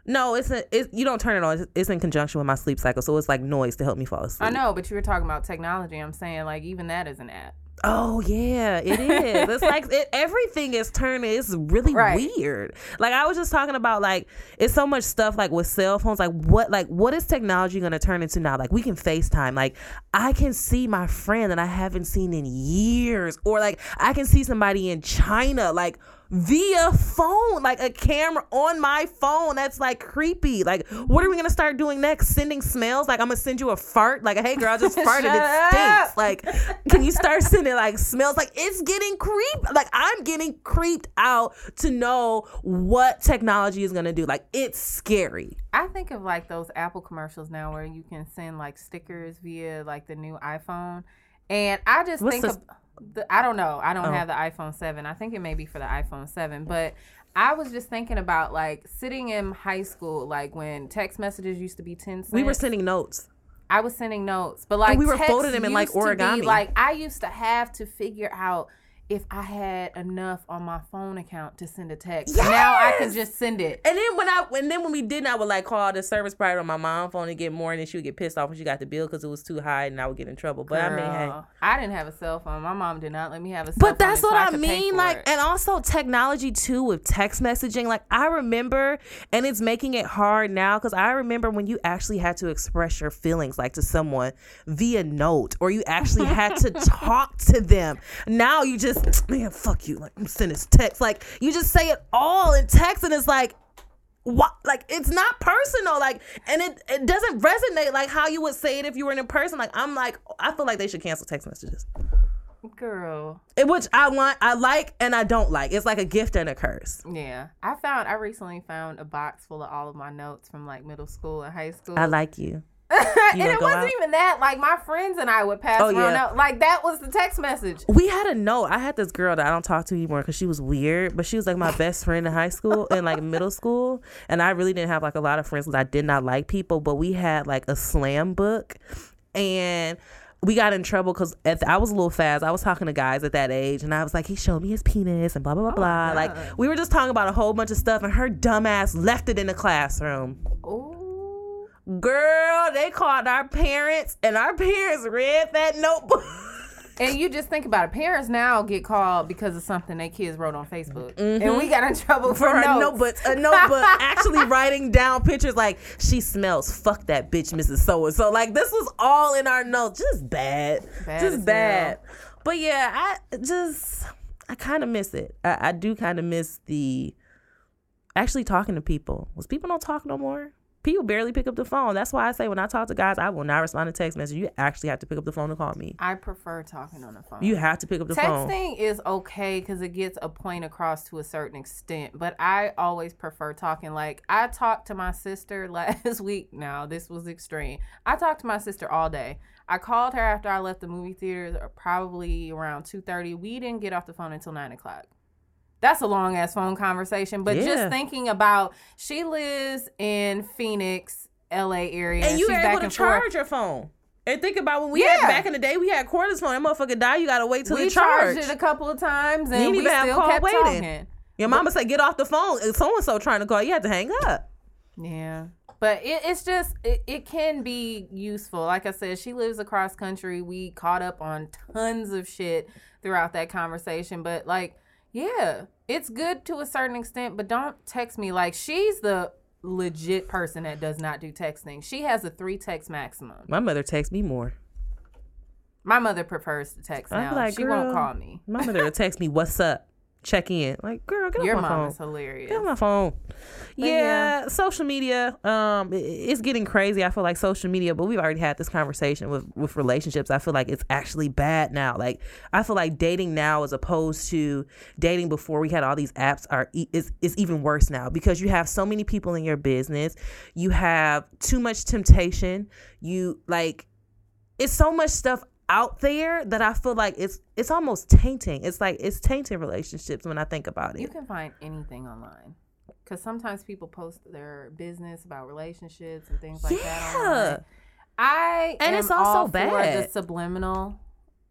No, it's a it, you don't turn it on. It's, it's in conjunction with my sleep cycle, so it's like noise to help me fall asleep. I know, but you were talking about technology. I'm saying like even that is an app. Oh yeah, it is. it's like it, everything is turning. It's really Right. weird. Like I was just talking about, like it's so much stuff like with cell phones. Like what, like what is technology going to turn into now? Like we can FaceTime. Like I can see my friend that I haven't seen in years, or like I can see somebody in China, like via phone, like a camera on my phone. That's like creepy. Like what are we gonna start doing next? Sending smells? Like I'm gonna send you a fart? Like hey girl, I just farted. It stinks. up. Like can you start sending like smells? Like it's getting creep. Like I'm getting creeped out to know what technology is gonna do. Like it's scary. I think of like those Apple commercials now where you can send like stickers via like the new iPhone. And I just What's think this- of the, I don't know. I don't Oh. have the iPhone 7. I think it may be for the iPhone 7, but I was just thinking about like sitting in high school like when text messages used to be 10 cents. We were sending notes. I was sending notes, but like we were folding them in, like, to be, origami. like I used to have to figure out if I had enough on my phone account to send a text. Now I can just send it. And then when I and then when we didn't, I would like call the service provider on my mom's phone and get more, and then she would get pissed off when she got the bill because it was too high, and I would get in trouble. But I mean, hey. I didn't have a cell phone. My mom did not let me have a cell phone. But that's what I pay mean. Like, it. and also technology too with text messaging. Like, I remember, and it's making it hard now because I remember when you actually had to express your feelings, like to someone via note, or you actually had to talk to them. Now you just, man, fuck you. Like, I'm sending this text. Like, you just say it all in text, and it's like, what like it's not personal like and it, it doesn't resonate like how you would say it if you were in person like i'm like i feel like they should cancel text messages girl, it- which I want, I like, and I don't like. It's like a gift and a curse. yeah, I found. I recently found a box full of all of my notes from like middle school and high school. I like you. and it wasn't out? even that. Like my friends and I would pass Oh, around. yeah. note- Like that was the text message. We had a note. I had this girl that I don't talk to anymore because she was weird, but she was like my best friend in high school and like middle school. And I really didn't have like a lot of friends because I did not like people, but we had like a slam book and we got in trouble because I was a little fast. I was talking to guys at that age, and I was like, he showed me his penis and blah blah blah oh, blah. Like we were just talking about a whole bunch of stuff, and her dumbass left it in the classroom. Ooh. Girl, they called our parents, and our parents read that notebook. And you just think about it. Parents now get called because of something their kids wrote on Facebook, and we got in trouble for, Mm-hmm. for notes. notebook, a notebook, actually writing down pictures like she smells. Fuck that bitch, Mrs. So and so. Like this was all in our notes. Just bad, Bad just bad. But yeah, I just I kind of miss it. I, I do kind of miss the actually talking to people. Was people don't talk no more? People barely pick up the phone. That's why I say when I talk to guys, I will not respond to text messages. You actually have to pick up the phone to call me. I prefer talking on the phone. You have to pick up the phone. Texting is okay because it gets a point across to a certain extent, but I always prefer talking. Like I talked to my sister last week. Now this was extreme. I talked to my sister all day. I called her after I left the movie theaters, or probably around two thirty. We didn't get off the phone until nine o'clock. That's a long ass phone conversation, but Yeah. just thinking about she lives in Phoenix, LA area, and you were able to charge forth. your phone. And think about when we Yeah. had back in the day, we had cordless phone. That motherfucker died. You gotta wait till We it charged. charged it a couple of times, You and we still call kept waiting. talking. Your mama said, "Get off the phone." So and so trying to call. You had to hang up. Yeah. But it, it's just it, it can be useful. Like I said, she lives across country. We caught up on tons of shit throughout that conversation. But like, yeah, it's good to a certain extent, but don't text me like she's the legit person that does not do texting. She has a three text maximum. My mother texts me more. My mother prefers to text be now. like, she won't call me. My mother will text me, "What's up?" Check in. Like, girl, get Your off my mom phone. is hilarious. Get off my phone. Yeah, yeah. social media. Um, i- it's getting crazy. I feel like social media, but we've already had this conversation with with relationships. I feel like it's actually bad now. Like, I feel like dating now, as opposed to dating before we had all these apps, are is is even worse now because you have so many people in your business. You have too much temptation. You like, it's so much stuff out there that I feel like it's it's almost tainting. It's like it's tainting relationships when I think about it. You can find anything online. Because sometimes people post their business about relationships and things like that Yeah. online. I And it's also bad. the subliminal.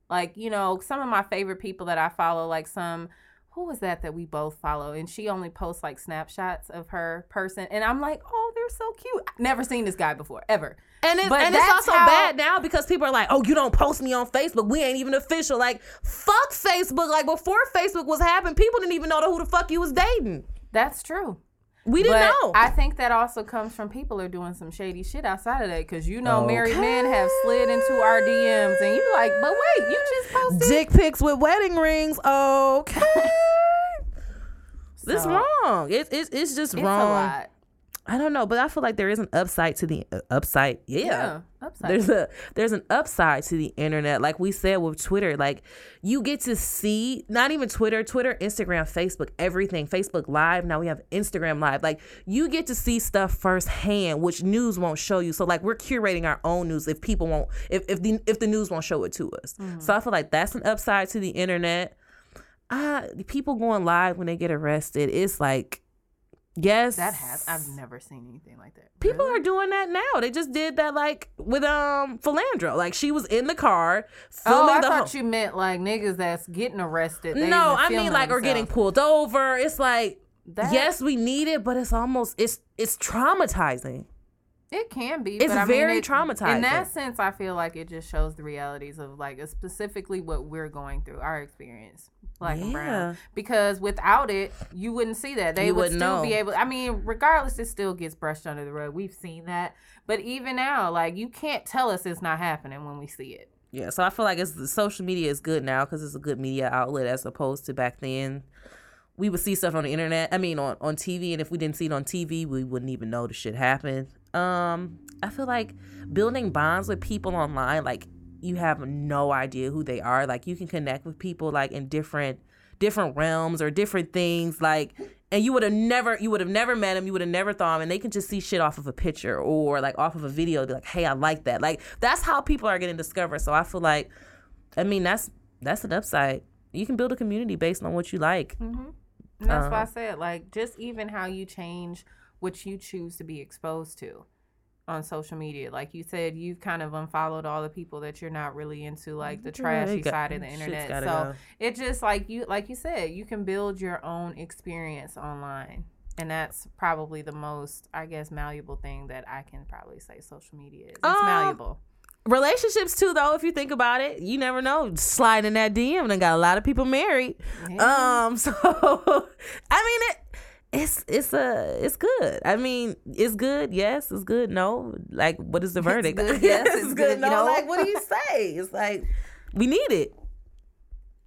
Like, you know, some of my favorite people that I follow, like some who was that that we both follow and she only posts like snapshots of her person and i'm like oh they're so cute never seen this guy before ever and it's, But and it's also how- bad now because people are like, oh, you don't post me on Facebook. We ain't even official. Like, fuck Facebook. Like, before Facebook was happening, people didn't even know who the fuck you was dating. that's true We didn't but know. I think that also comes from people are doing some shady shit outside of that because you know married men have slid into our DMs and you like, but wait, you just posted. Dick pics with wedding rings. Okay. This So, wrong. It's it's it's just It's wrong. I don't know, but I feel like there is an upside to the uh, upside. Yeah. Yeah, upside. There's a there's an upside to the internet. Like we said with Twitter, like you get to see not even Twitter, Twitter, Instagram, Facebook, everything. Facebook Live. Now we have Instagram Live. Like you get to see stuff firsthand, which news won't show you. So like we're curating our own news if people won't if if the if the news won't show it to us. Mm-hmm. So I feel like that's an upside to the internet. Uh people going live when they get arrested, it's like yes that has. I've never seen anything like that. People Really? are doing that now. They just did that like with um Philando. Like she was in the car Oh, I the thought whole- you meant like niggas that's getting arrested. they No, I mean filming like or getting pulled over. It's like That- yes, we need it, but it's almost it's it's traumatizing. It can be. It's but I very mean, it- traumatizing. In that sense, I feel like it just shows the realities of like uh, specifically what we're going through, our experience, black and Yeah. brown. Because without it, you wouldn't see that. They You would wouldn't still know. be able. I mean, regardless, it still gets brushed under the rug. We've seen that, but even now, like you can't tell us it's not happening when we see it. Yeah, so I feel like it's social media is good now because it's a good media outlet as opposed to back then. We would see stuff on the internet. I mean, on on TV, and if we didn't see it on TV, we wouldn't even know the shit happened. Um, I feel like building bonds with people online, like you have no idea who they are. Like you can connect with people like in different different realms or different things. Like, and you would have never you would have never met them. You would have never thought 'em, and they can just see shit off of a picture or like off of a video. Be like, hey, I like that. Like that's how people are getting discovered. So I feel like, I mean, that's that's an upside. You can build a community based on what you like. And that's why I Uh-huh. said, like, just even how you change what you choose to be exposed to on social media. Like you said, you've kind of unfollowed all the people that you're not really into, like the trashy it got- side of the internet. So go. it just like you, like you said, you can build your own experience online. And that's probably the most, I guess, malleable thing that I can probably say social media is. It's Um, malleable. Relationships too, though. If you think about it, you never know. Slide in that DM and got a lot of people married. Yeah. Um, so I mean it. It's it's a it's good. I mean, it's good. Yes, it's good. No, like what is the verdict? good, yes, it's good, No, you know? like what do you say? It's like we need it.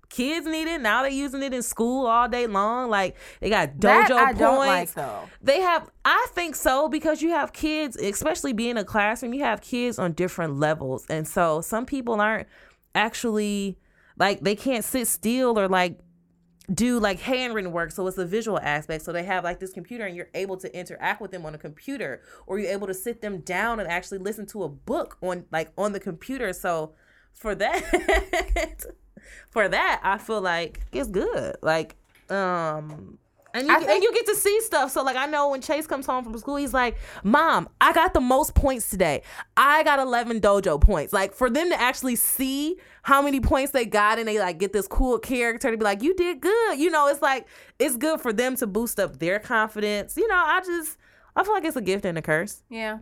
Kids need it. Now they're using it in school all day long. Like they got dojo points. don't like. They have, I think so, because you have kids, especially being a classroom, you have kids on different levels. And so some people aren't actually, like, they can't sit still or, like, do like handwritten work. So it's a visual aspect. So they have like this computer and you're able to interact with them on a computer or you're able to sit them down and actually listen to a book on, like, on the computer. So for that, for that, I feel like it's good. Like, um, and you, I and you get to see stuff. So like I know when Chase comes home from school, he's like, "Mom, I got the most points today. I got 11 dojo points." Like for them to actually see how many points they got and they like get this cool character to be like, "You did good." You know, it's like it's good for them to boost up their confidence. You know, I just I feel like it's a gift and a curse. Yeah.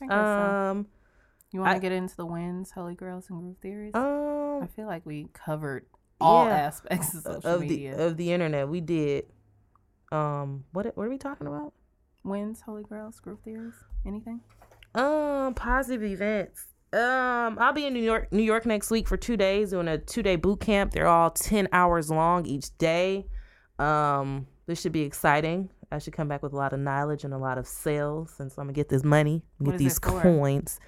I guess so. Um You want to get into the wins, holy grails, and Groove Theories? Um, I um feel like we covered all Yeah. aspects of social of media. the of the internet, we did um what what are we talking about? wins, holy grails, Groove Theories, anything? Um, positive events. Um, I'll be in New York, New York next week for two days doing a two day boot camp. They're all ten hours long each day. Um, this should be exciting. I should come back with a lot of knowledge and a lot of sales, and so I'm gonna get this money, get these coins.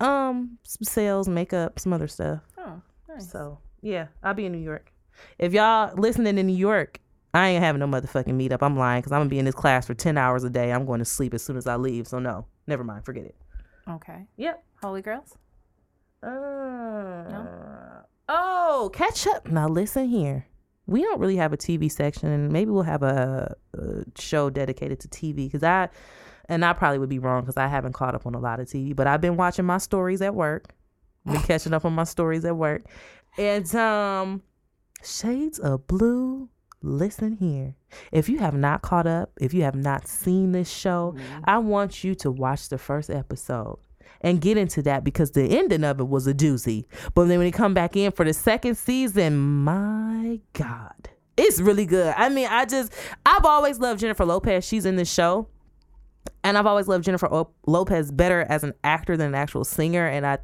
Um, some sales, makeup, some other stuff. Oh, nice. So yeah, I'll be in New York. If y'all listening in New York, I ain't having no motherfucking meetup. I'm lying because I'm gonna be in this class for ten hours a day. I'm going to sleep as soon as I leave. So no, never mind. Forget it. okay. Yep. Holy grails? Uh, Oh, catch up. Now listen here. We don't really have a TV section, and maybe we'll have a, a show dedicated to TV because I, and I probably would be wrong because I haven't caught up on a lot of TV. But I've been watching my stories at work. Been catching up on my stories at work. And um Shades of Blue, listen here. If you have not caught up, if you have not seen this show, Mm-hmm. I want you to watch the first episode and get into that because the ending of it was a doozy. But then when you come back in for the second season, my God, it's really good. I mean, I just, I've always loved Jennifer Lopez. She's in this show. And I've always loved Jennifer O- Lopez better as an actor than an actual singer. And I,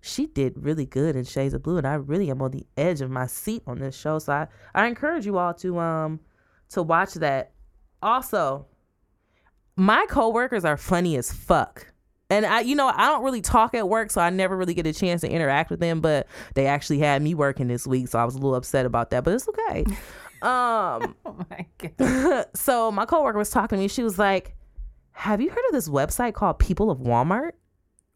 she did really good in Shades of Blue. And I really am on the edge of my seat on this show. So I, I encourage you all to, um, to watch that. Also, my coworkers are funny as fuck. And I, you know, I don't really talk at work, so I never really get a chance to interact with them. But they actually had me working this week, so I was a little upset about that. But it's okay. um, Oh my god. so my coworker was talking to me. She was like, "Have you heard of this website called People of Walmart?"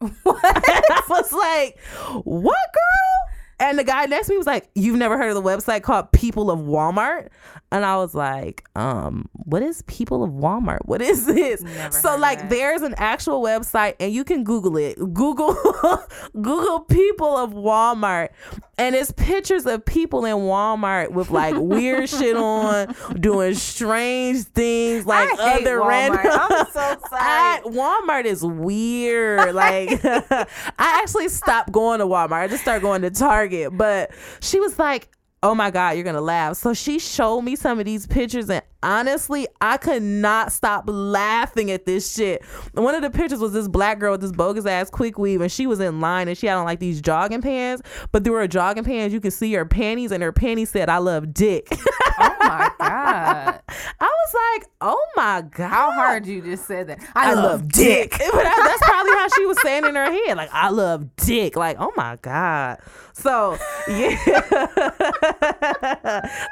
I was like, "What, girl?" And the guy next to me was like, "You've never heard of the website called People of Walmart?" And I was like, "Um, what is People of Walmart? What is this?" Never so like, there's an actual website, and you can Google it. Google Google People of Walmart, and it's pictures of people in Walmart with like weird shit on, doing strange things, like I other random. I'm so I, sorry. Walmart is weird. Like I actually stopped going to Walmart. I just started going to Target. But she was like, "Oh my god, you're gonna laugh." So she showed me some of these pictures, and honestly, I could not stop laughing at this shit. One of the pictures was this black girl with this bogus ass quick weave, and she was in line, and she had on like these jogging pants. But through her jogging pants, you could see her panties, and her panties said, "I love dick." Oh my god. I was like, "Oh my god." How hard you just said that. I love dick. But that's probably how she was saying in her head. Like, I love dick. Like, oh my God. So, yeah.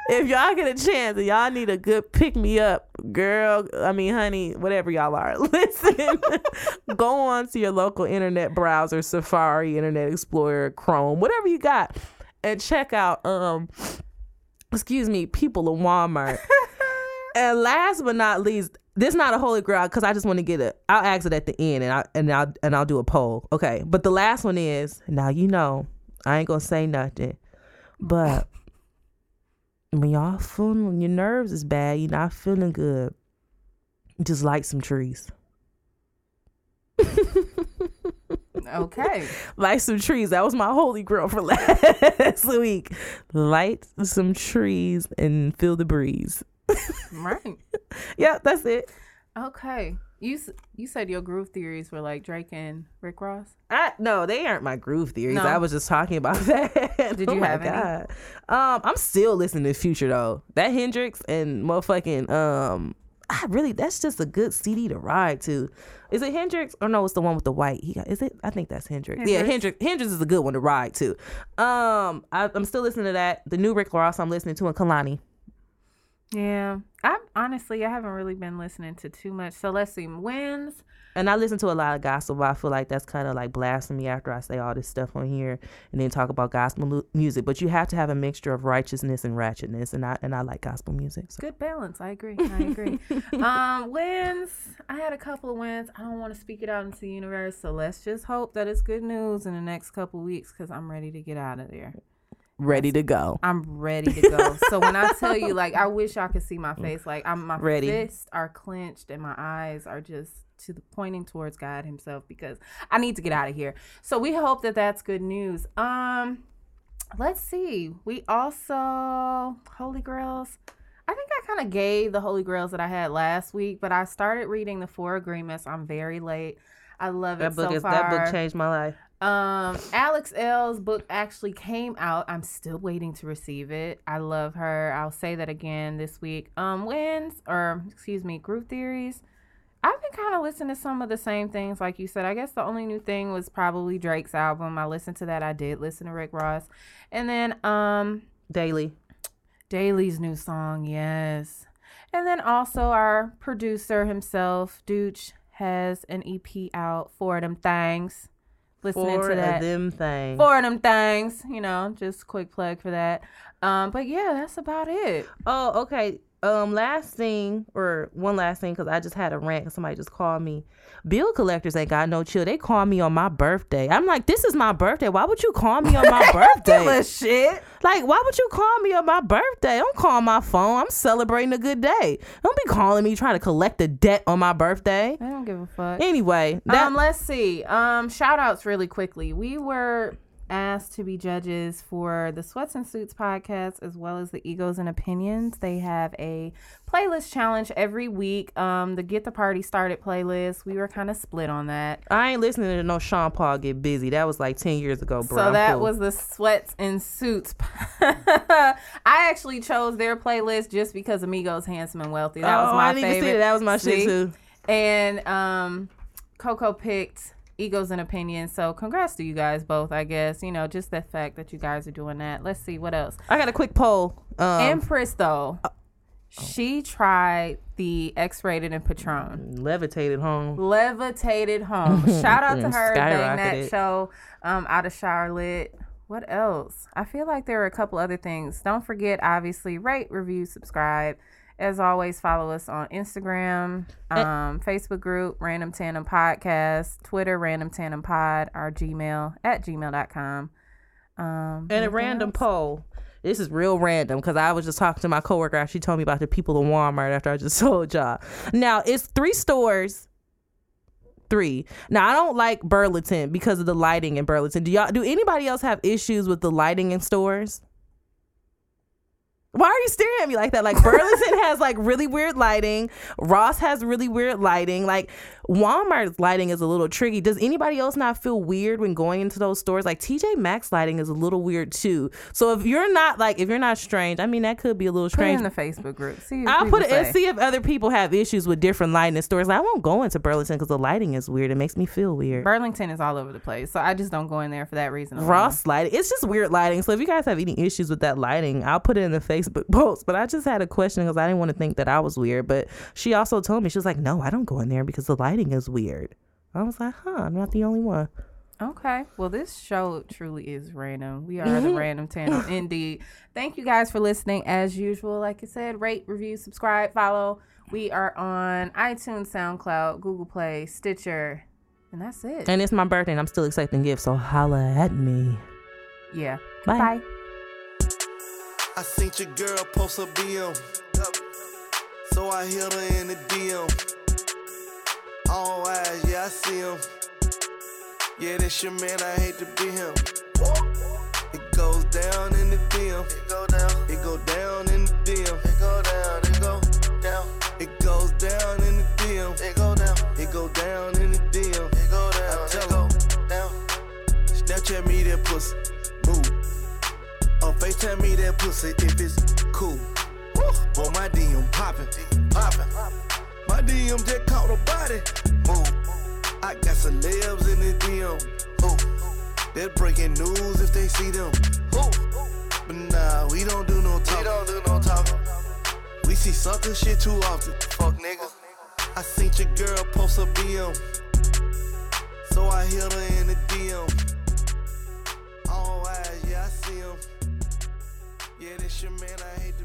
if y'all get a chance and y'all need a good pick me up, girl, I mean, honey, whatever y'all are, listen, go on to your local internet browser, Safari, Internet Explorer, Chrome, whatever you got, and check out, um, excuse me, people of Walmart. And last but not least, this not a holy grail because I just want to get it. I'll ask it at the end, and I and I'll and I'll do a poll. Okay, but the last one is now you know I ain't gonna say nothing, but when y'all feeling when your nerves is bad, you're not feeling good. Just light some trees. Okay. Light some trees. That was my holy grail for last week. Light some trees and feel the breeze. Right. Yep, that's it. Okay. You you said your groove theories were like Drake and Rick Ross. I no, they aren't my groove theories. No. I was just talking about that. Did oh you my have any? God. Um, I'm still listening to Future though. That Hendrix and motherfucking um, I really that's just a good CD to ride to. Is it Hendrix or no? It's the one with the white. He got, is it? I think that's Hendrix. Yeah, Hendrix. Hendrix. Hendrix is a good one to ride to. Um, I, I'm still listening to that. The new Rick Ross I'm listening to in Kehlani. Yeah. I honestly I haven't really been listening to too much. So let's see. Wins. And I listen to a lot of gospel, but I feel like that's kind of like blasphemy after I say all this stuff on here and then talk about gospel mu- music. But you have to have a mixture of righteousness and ratchetness, and I and I like gospel music. So. Good balance. I agree. I agree. um, wins. I had a couple of wins. I don't want to speak it out into the universe, so let's just hope that it's good news in the next couple of weeks because I'm ready to get out of there. Ready to go. I'm ready to go. so when I tell you, like, I wish y'all could see my face. Like, I'm my Ready. fists are clenched and my eyes are just to the pointing towards God Himself because I need to get out of here. So we hope that that's good news. Um, let's see. We also Holy Grails. I think I kind of gave the Holy Grails that I had last week, but I started reading the Four Agreements. I'm very late. I love it That book so is far. that book changed my life. Um, Alex Elle's book actually came out. I'm still waiting to receive it. I love her. I'll say that again this week. Um, wins or excuse me, groove theories. I've been kind of listening to some of the same things, like you said. I guess the only new thing was probably Drake's album. I listened to that. I did listen to Rick Ross, and then um, Daley. Daley's new song, yes. And then also our producer himself, Duch, has an EP out for them things. Listening Four to that. of them things. Four of them things, you know, just quick plug for that. Um, but yeah, that's about it. Oh, okay. Um, last thing or one last thing because I just had a rant. Somebody just called me. Bill collectors ain't got no chill. They call me on my birthday. I'm like, this is my birthday. Why would you call me on my birthday? shit. Like, why would you call me on my birthday? Don't call my phone. I'm celebrating a good day. Don't be calling me trying to collect a debt on my birthday. I don't give a fuck. Anyway, that um, let's see. Um, shout outs really quickly. We were asked to be judges for the Sweats and Suits podcast as well as the Egos and Opinions. They have a playlist challenge every week. Um, the Get the Party Started playlist. We were kind of split on that. I ain't listening to no Sean Paul get busy. That was like ten years ago, bro. So I'm that cool. was the Sweats and Suits. I actually chose their playlist just because Amigos Handsome and Wealthy. That was Oh, my I favorite. that. That was my shit too. And um, Coco picked Egos and Opinions. So congrats to you guys both, I guess. You know, just the fact that you guys are doing that. Let's see what else. I got a quick poll. Um, Empress though, she tried the X-rated and Patron. levitated home. Levitated home. Shout out to her. Bang that show um, out of Charlotte. What else? I feel like there are a couple other things. Don't forget, obviously, rate, review, subscribe. As always, follow us on Instagram, um, Facebook group, Random Tandem Podcast, Twitter, Random Tandem Pod, our Gmail at gmail.com. Um, And a random else? poll. This is real random because I was just talking to my coworker. She told me about the people in Walmart after I just told y'all. Now it's three stores. Three. Now I don't like Burlington because of the lighting in Burlington. Do y'all? Do anybody else have issues with the lighting in stores? Why are you staring at me like that? Like Burlington has like really weird lighting. Ross has really weird lighting. Like Walmart's lighting is a little tricky. Does anybody else not feel weird when going into those stores? Like TJ Maxx lighting is a little weird too. So if you're not like if you're not strange, I mean that could be a little Put it strange. in the Facebook group. See I'll put it people and see if other people have issues with different lighting in stores. I won't go into Burlington because the lighting is weird. It makes me feel weird. Burlington is all over the place, so I just don't go in there for that reason. Ross lighting. It's just weird lighting. So if you guys have any issues with that lighting, I'll put it in the Facebook post. But I just had a question because I didn't want to think that I was weird. But she also told me she was like, "No, I don't go in there because the lighting is weird." I was like, "Huh, I'm not the only one." Okay. Well, this show truly is random. We are the mm-hmm. random tandem indeed. Thank you guys for listening as usual. Like I said, rate, review, subscribe, follow. We are on iTunes, SoundCloud, Google Play, Stitcher, and that's it. And it's my birthday, and I'm still expecting gifts. So holla at me. yeah. Bye. Bye. I seen your girl post a BM. So I hit her in the DM. All eyes, yeah, I see him. Yeah, that's your man, I hate to be him. It goes down in the DM. It go down. It go down in the DM. It go down. It go down. It goes down in the DM. It go down. It go down in the DM. It go down. I tell it down. Snapchat me that pussy. FaceTime me that pussy if it's cool. Boy, my DM poppin', poppin'. My DM just caught a body. Move. I got some celebs in the DM. Who? They're breaking news if they see them. Who? But nah, we don't do no talking. We don't do no talking. We see sucker shit too often. Fuck niggas. I seen your girl post a BM. So I hit her in the DM. Yeah, this your man, I hate to